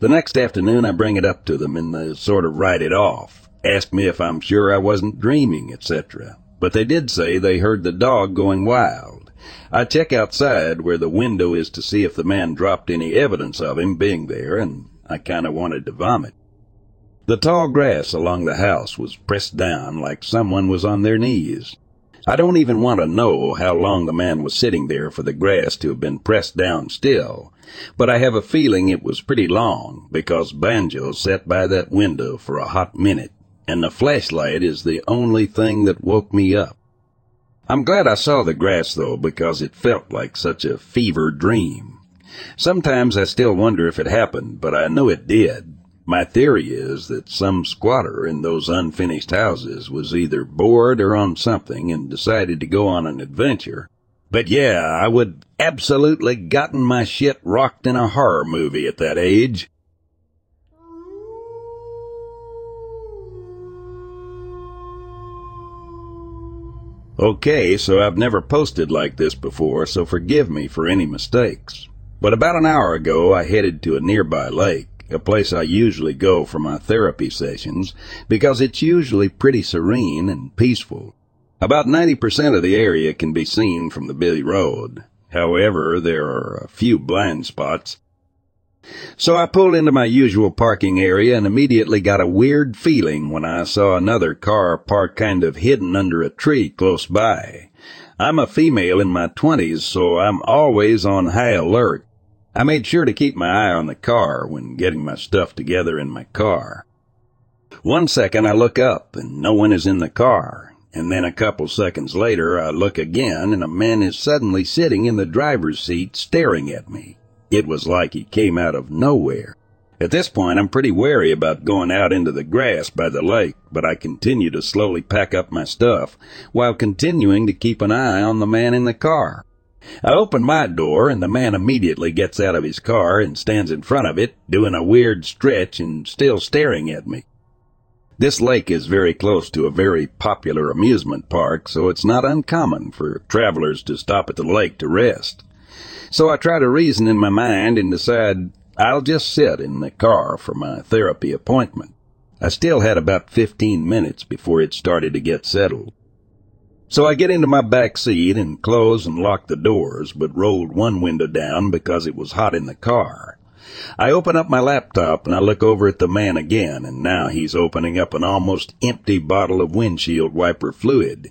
The next afternoon I bring it up to them and they sort of write it off, ask me if I'm sure I wasn't dreaming, etc. But they did say they heard the dog going wild I check outside where the window is to see if the man dropped any evidence of him being there, and I kinda wanted to vomit. The tall grass along the house was pressed down like someone was on their knees. I don't even want to know how long the man was sitting there for the grass to have been pressed down still, but I have a feeling it was pretty long because Banjo sat by that window for a hot minute, and the flashlight is the only thing that woke me up. I'm glad I saw the grass though, because it felt like such a fever dream. Sometimes I still wonder if it happened, but I know it did. My theory is that some squatter in those unfinished houses was either bored or on something and decided to go on an adventure. But yeah, I would absolutely gotten my shit rocked in a horror movie at that age. Okay, so I've never posted like this before, so forgive me for any mistakes. But about an hour ago, I headed to a nearby lake, a place I usually go for my therapy sessions, because it's usually pretty serene and peaceful. About 90% of the area can be seen from the Billy Road. However, there are a few blind spots, so I pulled into my usual parking area and immediately got a weird feeling when I saw another car parked kind of hidden under a tree close by. I'm a female in my twenties, so I'm always on high alert. I made sure to keep my eye on the car when getting my stuff together in my car. One second I look up and no one is in the car, and then a couple seconds later I look again and a man is suddenly sitting in the driver's seat staring at me. It was like he came out of nowhere. At this point, I'm pretty wary about going out into the grass by the lake, but I continue to slowly pack up my stuff while continuing to keep an eye on the man in the car. I open my door and the man immediately gets out of his car and stands in front of it, doing a weird stretch and still staring at me. This lake is very close to a very popular amusement park, so it's not uncommon for travelers to stop at the lake to rest. So I try to reason in my mind and decide I'll just sit in the car for my therapy appointment. I still had about 15 minutes before it started to get settled. So I get into my back seat and close and lock the doors, but rolled one window down because it was hot in the car. I open up my laptop and I look over at the man again, and now he's opening up an almost empty bottle of windshield wiper fluid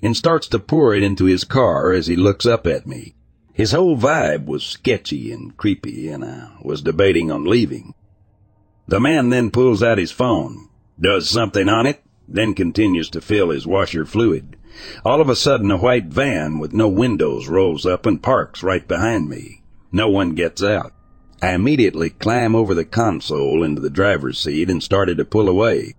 and starts to pour it into his car as he looks up at me. His whole vibe was sketchy and creepy, and I was debating on leaving. The man then pulls out his phone, does something on it, then continues to fill his washer fluid. All of a sudden, a white van with no windows rolls up and parks right behind me. No one gets out. I immediately climb over the console into the driver's seat and started to pull away.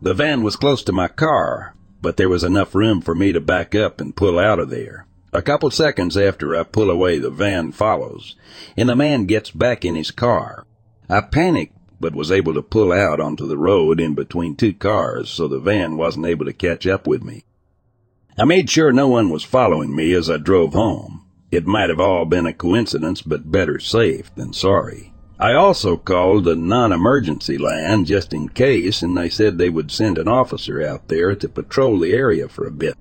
The van was close to my car, but there was enough room for me to back up and pull out of there. A couple seconds after I pull away, the van follows, and the man gets back in his car. I panicked, but was able to pull out onto the road in between two cars so the van wasn't able to catch up with me. I made sure no one was following me as I drove home. It might have all been a coincidence, but better safe than sorry. I also called the non-emergency line just in case, and they said they would send an officer out there to patrol the area for a bit.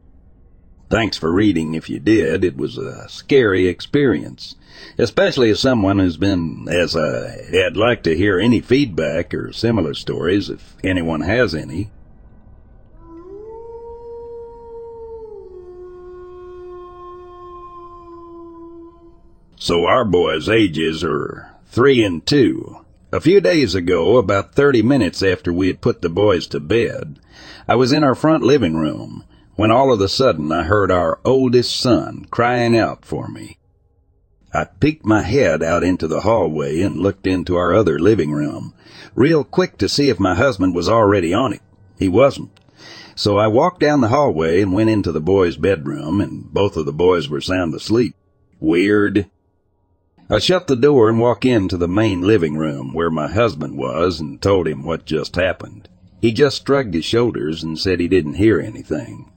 Thanks for reading if you did. It was a scary experience, especially as someone who's been, as I, I'd like to hear any feedback or similar stories if anyone has any. So our boys' ages are three and two. A few days ago, about 30 minutes after we had put the boys to bed, I was in our front living room when all of a sudden I heard our oldest son crying out for me. I peeked my head out into the hallway and looked into our other living room, real quick to see if my husband was already on it. He wasn't. So I walked down the hallway and went into the boys' bedroom, and both of the boys were sound asleep. Weird. I shut the door and walked into the main living room where my husband was and told him what just happened. He just shrugged his shoulders and said he didn't hear anything.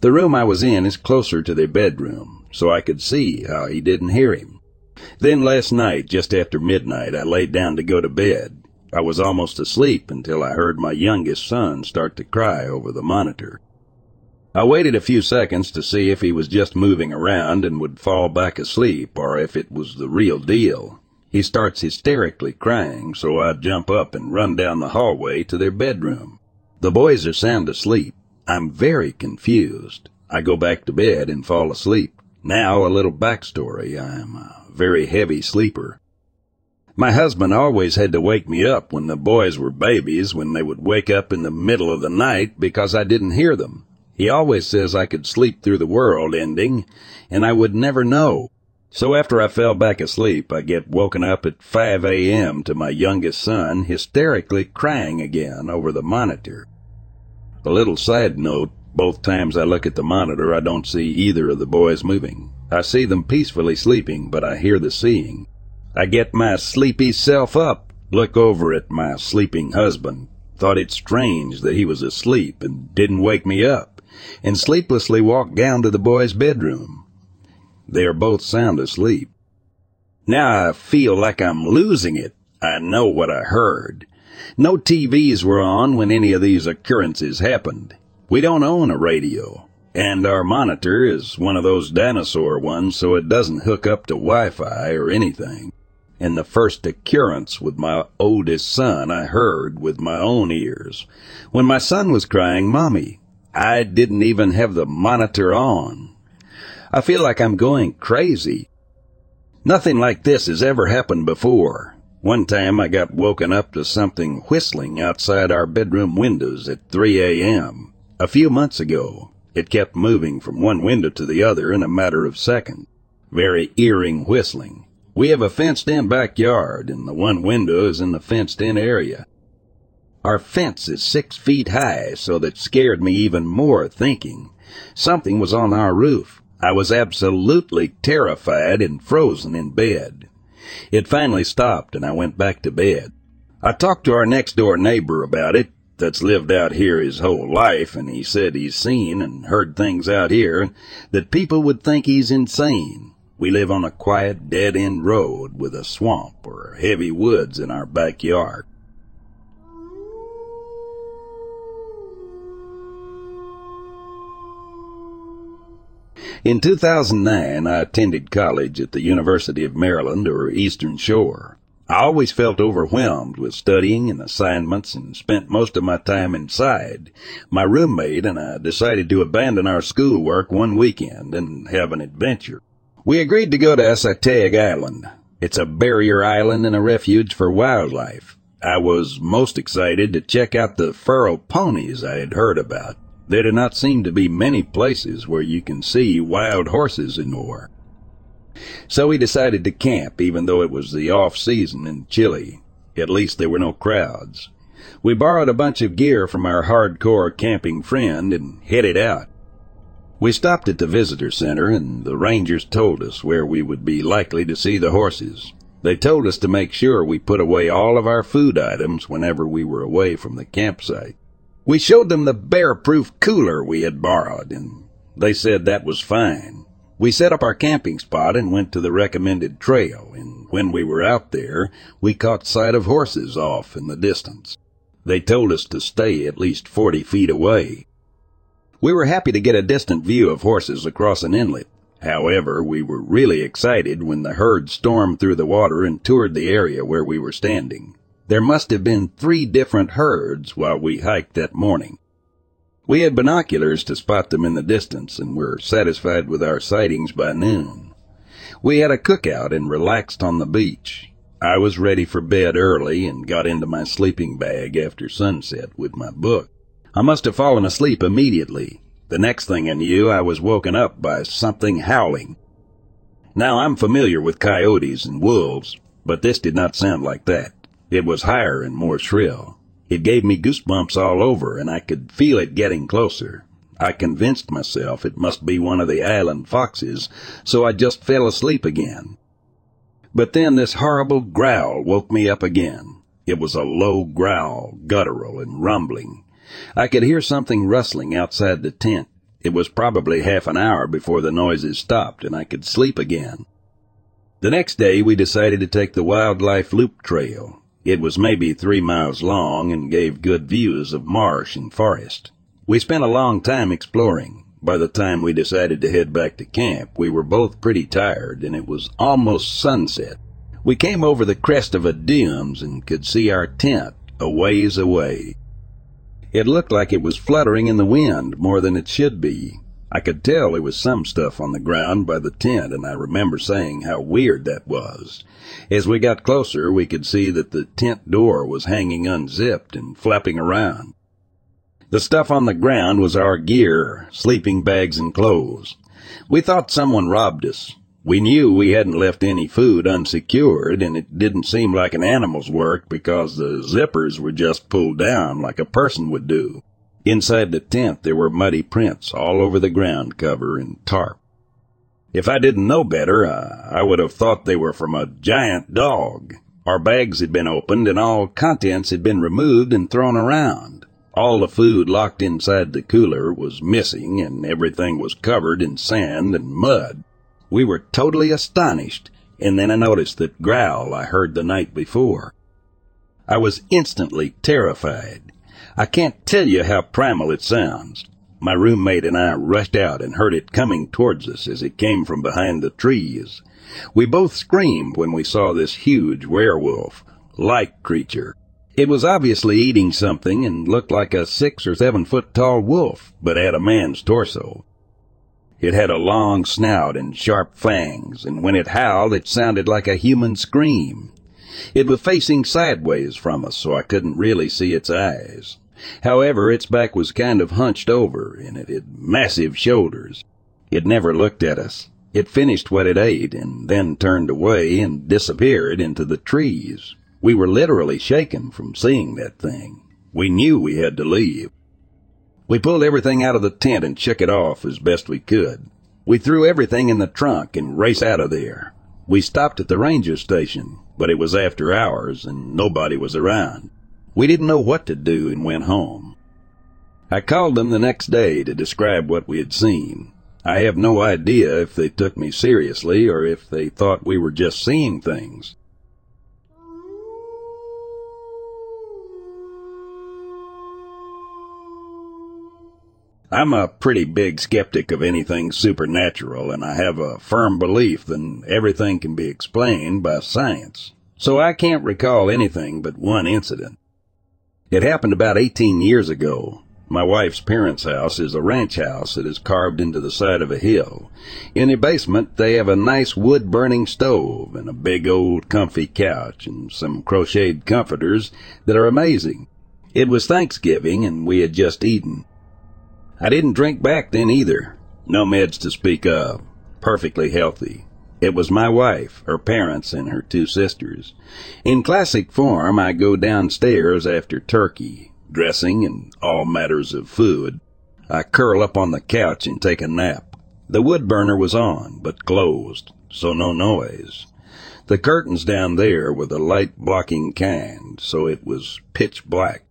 The room I was in is closer to their bedroom, so I could see how he didn't hear him. Then last night, just after midnight, I laid down to go to bed. I was almost asleep until I heard my youngest son start to cry over the monitor. I waited a few seconds to see if he was just moving around and would fall back asleep or if it was the real deal. He starts hysterically crying, so I jump up and run down the hallway to their bedroom. The boys are sound asleep. I'm very confused. I go back to bed and fall asleep. Now a little backstory. I'm a very heavy sleeper. My husband always had to wake me up when the boys were babies when they would wake up in the middle of the night because I didn't hear them. He always says I could sleep through the world ending, and I would never know. So after I fell back asleep, I get woken up at 5 a.m. to my youngest son hysterically crying again over the monitor. A little side note, both times I look at the monitor, I don't see either of the boys moving. I see them peacefully sleeping, but I hear the seeing. I get my sleepy self up, look over at my sleeping husband, thought it strange that he was asleep and didn't wake me up and sleeplessly walked down to the boys' bedroom. They are both sound asleep. Now I feel like I'm losing it. I know what I heard. No TVs were on when any of these occurrences happened. We don't own a radio. And our monitor is one of those dinosaur ones, so it doesn't hook up to Wi-Fi or anything. And the first occurrence with my oldest son I heard with my own ears. When my son was crying, Mommy, I didn't even have the monitor on. I feel like I'm going crazy. Nothing like this has ever happened before. One time I got woken up to something whistling outside our bedroom windows at 3 a.m. A few months ago, it kept moving from one window to the other in a matter of seconds. Very earring whistling. We have a fenced in backyard and the one window is in the fenced in area. Our fence is six feet high, so that scared me even more thinking. Something was on our roof. I was absolutely terrified and frozen in bed. It finally stopped and I went back to bed. I talked to our next door neighbor about it, that's lived out here his whole life, and he said he's seen and heard things out here that people would think he's insane. We live on a quiet, dead end road with a swamp or heavy woods in our backyard. In 2009, I attended college at the University of Maryland or Eastern Shore. I always felt overwhelmed with studying and assignments and spent most of my time inside. My roommate and I decided to abandon our schoolwork one weekend and have an adventure. We agreed to go to Assateague Island. It's a barrier island and a refuge for wildlife. I was most excited to check out the furrow ponies I had heard about. There do not seem to be many places where you can see wild horses anymore. So we decided to camp, even though it was the off season and chilly. At least there were no crowds. We borrowed a bunch of gear from our hardcore camping friend and headed out. We stopped at the visitor center and the rangers told us where we would be likely to see the horses. They told us to make sure we put away all of our food items whenever we were away from the campsite. We showed them the bear-proof cooler we had borrowed and they said that was fine. We set up our camping spot and went to the recommended trail, and when we were out there, we caught sight of horses off in the distance. They told us to stay at least 40 feet away. We were happy to get a distant view of horses across an inlet. However, we were really excited when the herd stormed through the water and toured the area where we were standing. There must have been three different herds while we hiked that morning. We had binoculars to spot them in the distance and were satisfied with our sightings by noon. We had a cookout and relaxed on the beach. I was ready for bed early and got into my sleeping bag after sunset with my book. I must have fallen asleep immediately. The next thing I knew, I was woken up by something howling. Now I'm familiar with coyotes and wolves, but this did not sound like that. It was higher and more shrill. It gave me goosebumps all over, and I could feel it getting closer. I convinced myself it must be one of the island foxes, so I just fell asleep again. But then this horrible growl woke me up again. It was a low growl, guttural and rumbling. I could hear something rustling outside the tent. It was probably half an hour before the noises stopped and I could sleep again. The next day we decided to take the wildlife loop trail. It was maybe three miles long and gave good views of marsh and forest. We spent a long time exploring. By the time we decided to head back to camp, we were both pretty tired and it was almost sunset. We came over the crest of a dunes and could see our tent a ways away. It looked like it was fluttering in the wind more than it should be. I could tell there was some stuff on the ground by the tent, and I remember saying how weird that was. As we got closer, we could see that the tent door was hanging unzipped and flapping around. The stuff on the ground was our gear, sleeping bags and clothes. We thought someone robbed us. We knew we hadn't left any food unsecured, and it didn't seem like an animal's work because the zippers were just pulled down like a person would do. Inside the tent there were muddy prints all over the ground cover and tarp. If I didn't know better, uh, I would have thought they were from a giant dog. Our bags had been opened and all contents had been removed and thrown around. All the food locked inside the cooler was missing and everything was covered in sand and mud. We were totally astonished, and then I noticed that growl I heard the night before. I was instantly terrified. I can't tell you how primal it sounds. My roommate and I rushed out and heard it coming towards us as it came from behind the trees. We both screamed when we saw this huge werewolf like creature. It was obviously eating something and looked like a six or seven foot tall wolf, but had a man's torso. It had a long snout and sharp fangs, and when it howled, it sounded like a human scream. It was facing sideways from us, so I couldn't really see its eyes. However, its back was kind of hunched over, and it had massive shoulders. It never looked at us. It finished what it ate, and then turned away and disappeared into the trees. We were literally shaken from seeing that thing. We knew we had to leave. We pulled everything out of the tent and shook it off as best we could. We threw everything in the trunk and raced out of there. We stopped at the ranger station, but it was after hours and nobody was around. We didn't know what to do and went home. I called them the next day to describe what we had seen. I have no idea if they took me seriously or if they thought we were just seeing things. I'm a pretty big skeptic of anything supernatural, and I have a firm belief that everything can be explained by science. So I can't recall anything but one incident. It happened about 18 years ago. My wife's parents' house is a ranch house that is carved into the side of a hill. In the basement, they have a nice wood burning stove and a big old comfy couch and some crocheted comforters that are amazing. It was Thanksgiving and we had just eaten. I didn't drink back then either. No meds to speak of. Perfectly healthy. It was my wife, her parents, and her two sisters. In classic form, I go downstairs after turkey, dressing, and all matters of food. I curl up on the couch and take a nap. The wood burner was on, but closed, so no noise. The curtains down there were the light blocking kind, so it was pitch black.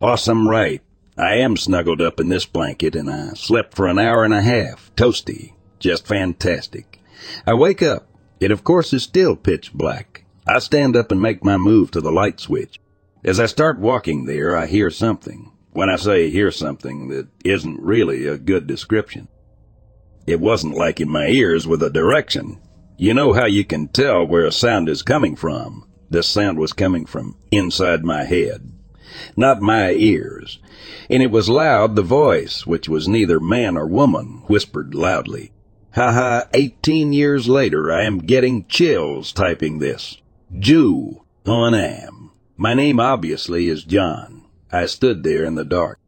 Awesome right. I am snuggled up in this blanket and I slept for an hour and a half, toasty, just fantastic. I wake up. It of course is still pitch black. I stand up and make my move to the light switch. As I start walking there, I hear something. When I say hear something, that isn't really a good description. It wasn't like in my ears with a direction. You know how you can tell where a sound is coming from. This sound was coming from inside my head. Not my ears. And it was loud, the voice, which was neither man or woman, whispered loudly. Ha ha, 18 years later, I am getting chills typing this. Jew on am. My name obviously is John. I stood there in the dark.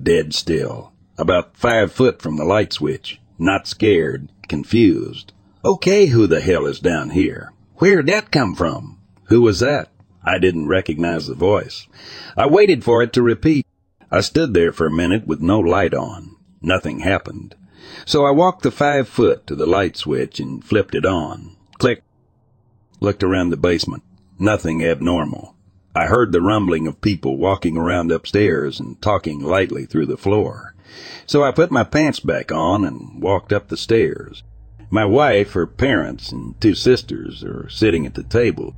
Dead still. About five foot from the light switch. Not scared. Confused. Okay, who the hell is down here? Where'd that come from? Who was that? I didn't recognize the voice. I waited for it to repeat. I stood there for a minute with no light on. Nothing happened. So I walked the five foot to the light switch and flipped it on. Click. Looked around the basement. Nothing abnormal. I heard the rumbling of people walking around upstairs and talking lightly through the floor. So I put my pants back on and walked up the stairs. My wife, her parents, and two sisters are sitting at the table.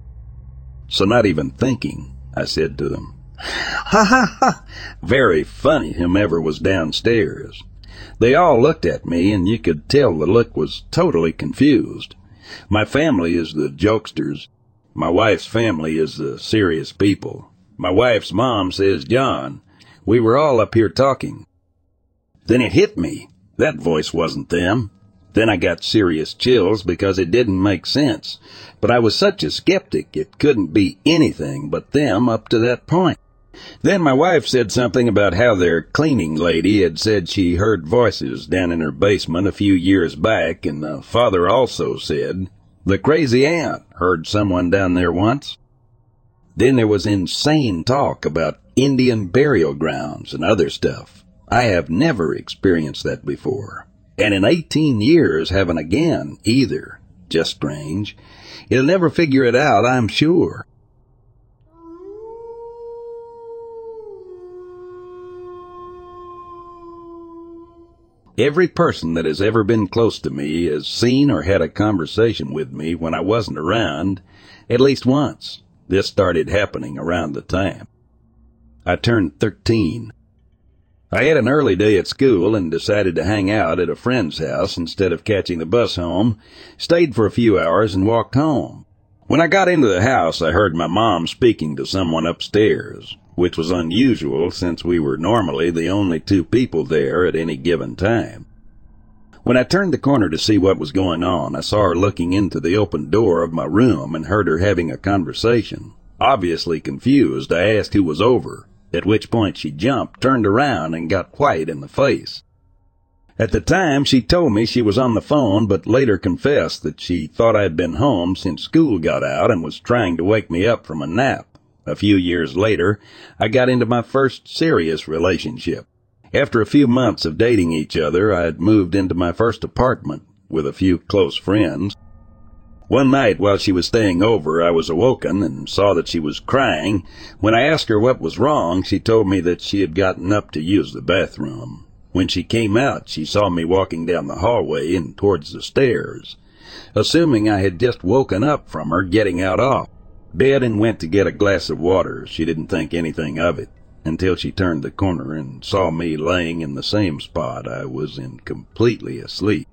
So not even thinking, I said to them, Ha ha ha! Very funny, whomever was downstairs. They all looked at me, and you could tell the look was totally confused. My family is the jokesters. My wife's family is the serious people. My wife's mom says, John, we were all up here talking. Then it hit me. That voice wasn't them. Then I got serious chills because it didn't make sense. But I was such a skeptic it couldn't be anything but them up to that point. Then my wife said something about how their cleaning lady had said she heard voices down in her basement a few years back, and the father also said the crazy aunt heard someone down there once. Then there was insane talk about Indian burial grounds and other stuff. I have never experienced that before. And in 18 years haven't again either. Just strange. You'll never figure it out, I'm sure. Every person that has ever been close to me has seen or had a conversation with me when I wasn't around at least once. This started happening around the time. I turned 13. I had an early day at school and decided to hang out at a friend's house instead of catching the bus home, stayed for a few hours and walked home. When I got into the house, I heard my mom speaking to someone upstairs which was unusual since we were normally the only two people there at any given time. When I turned the corner to see what was going on, I saw her looking into the open door of my room and heard her having a conversation. Obviously confused, I asked who was over, at which point she jumped, turned around, and got white in the face. At the time, she told me she was on the phone, but later confessed that she thought I'd been home since school got out and was trying to wake me up from a nap. A few years later, I got into my first serious relationship. After a few months of dating each other, I had moved into my first apartment with a few close friends. One night while she was staying over, I was awoken and saw that she was crying. When I asked her what was wrong, she told me that she had gotten up to use the bathroom. When she came out, she saw me walking down the hallway and towards the stairs. Assuming I had just woken up from her getting out off, bed and went to get a glass of water. She didn't think anything of it. until she turned the corner and saw me laying in the same spot I was in completely asleep.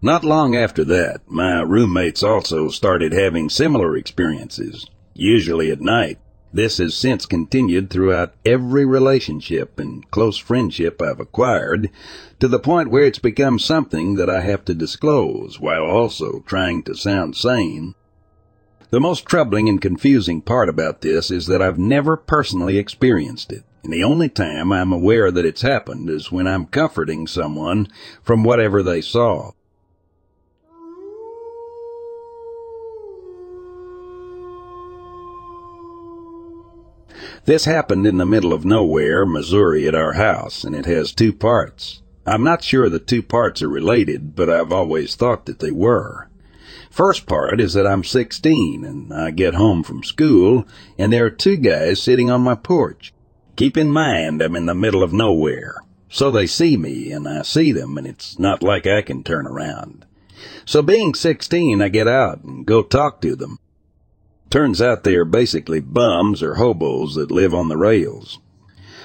Not long after that, my roommates also started having similar experiences, usually at night. This has since continued throughout every relationship and close friendship I've acquired, to the point where it's become something that I have to disclose while also trying to sound sane. The most troubling and confusing part about this is that I've never personally experienced it. And the only time I'm aware that it's happened is when I'm comforting someone from whatever they saw. This happened in the middle of nowhere, Missouri, at our house, and it has two parts. I'm not sure the two parts are related, but I've always thought that they were. First part is that I'm 16 and I get home from school and there are two guys sitting on my porch. Keep in mind I'm in the middle of nowhere. So they see me and I see them and it's not like I can turn around. So being 16, I get out and go talk to them. Turns out they are basically bums or hobos that live on the rails.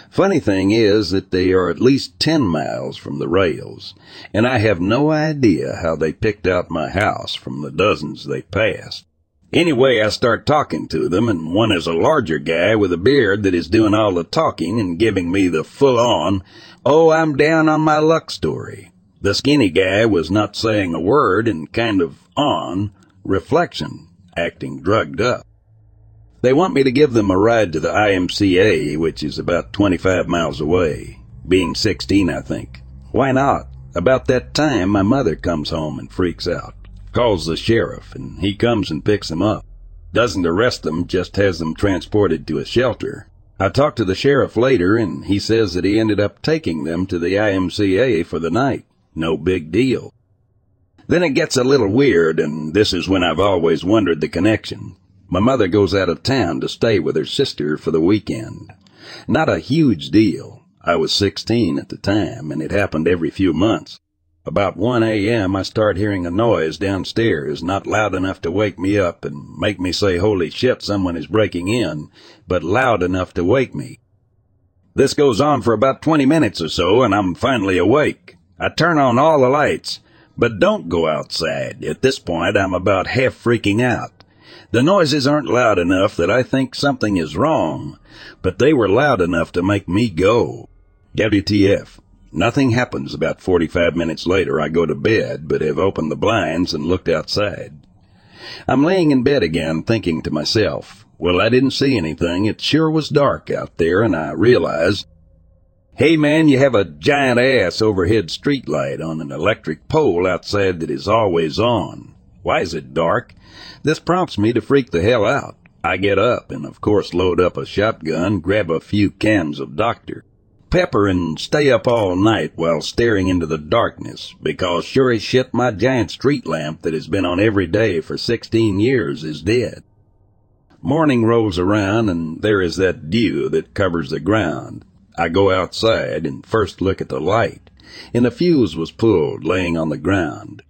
Funny thing is that they are at least 10 miles from the rails, and I have no idea how they picked out my house from the dozens they passed. Anyway, I start talking to them, and one is a larger guy with a beard that is doing all the talking and giving me the full on, oh, I'm down on my luck story. The skinny guy was not saying a word and kind of on reflection, acting drugged up. They want me to give them a ride to the YMCA, which is about 25 miles away. Being 16, I think. Why not? About that time, my mother comes home and freaks out. Calls the sheriff, and he comes and picks them up. Doesn't arrest them, just has them transported to a shelter. I talked to the sheriff later, and he says that he ended up taking them to the YMCA for the night. No big deal. Then it gets a little weird, and this is when I've always wondered the connection. My mother goes out of town to stay with her sister for the weekend. Not a huge deal. I was 16 at the time, and it happened every few months. About 1 a.m., I start hearing a noise downstairs, not loud enough to wake me up and make me say, holy shit, someone is breaking in, but loud enough to wake me. This goes on for about 20 minutes or so, and I'm finally awake. I turn on all the lights, but don't go outside. At this point, I'm about half freaking out. The noises aren't loud enough that I think something is wrong, but they were loud enough to make me go. WTF. Nothing happens about 45 minutes later. I go to bed, but have opened the blinds and looked outside. I'm laying in bed again, thinking to myself, well, I didn't see anything. It sure was dark out there, and I realize, hey man, you have a giant ass overhead streetlight on an electric pole outside that is always on. Why is it dark? This prompts me to freak the hell out. I get up and of course load up a shotgun, grab a few cans of Dr Pepper and stay up all night while staring into the darkness because sure as shit my giant street lamp that has been on every day for 16 years is dead. Morning rolls around and there is that dew that covers the ground. I go outside and first look at the light, and a fuse was pulled laying on the ground.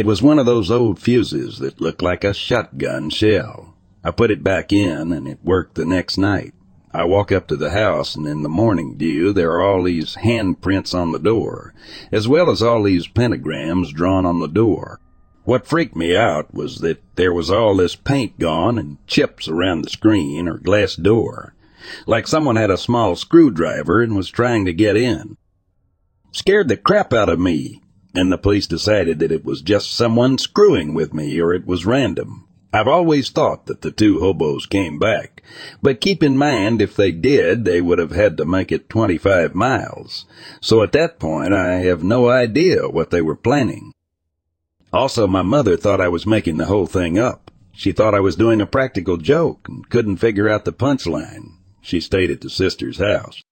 It was one of those old fuses that looked like a shotgun shell. I put it back in and it worked the next night. I walk up to the house and in the morning dew there are all these handprints on the door, as well as all these pentagrams drawn on the door. What freaked me out was that there was all this paint gone and chips around the screen or glass door, like someone had a small screwdriver and was trying to get in. Scared the crap out of me and the police decided that it was just someone screwing with me or it was random. I've always thought that the two hobos came back, but keep in mind if they did, they would have had to make it 25 miles. So at that point, I have no idea what they were planning. Also, my mother thought I was making the whole thing up. She thought I was doing a practical joke and couldn't figure out the punchline. She stayed at the sister's house.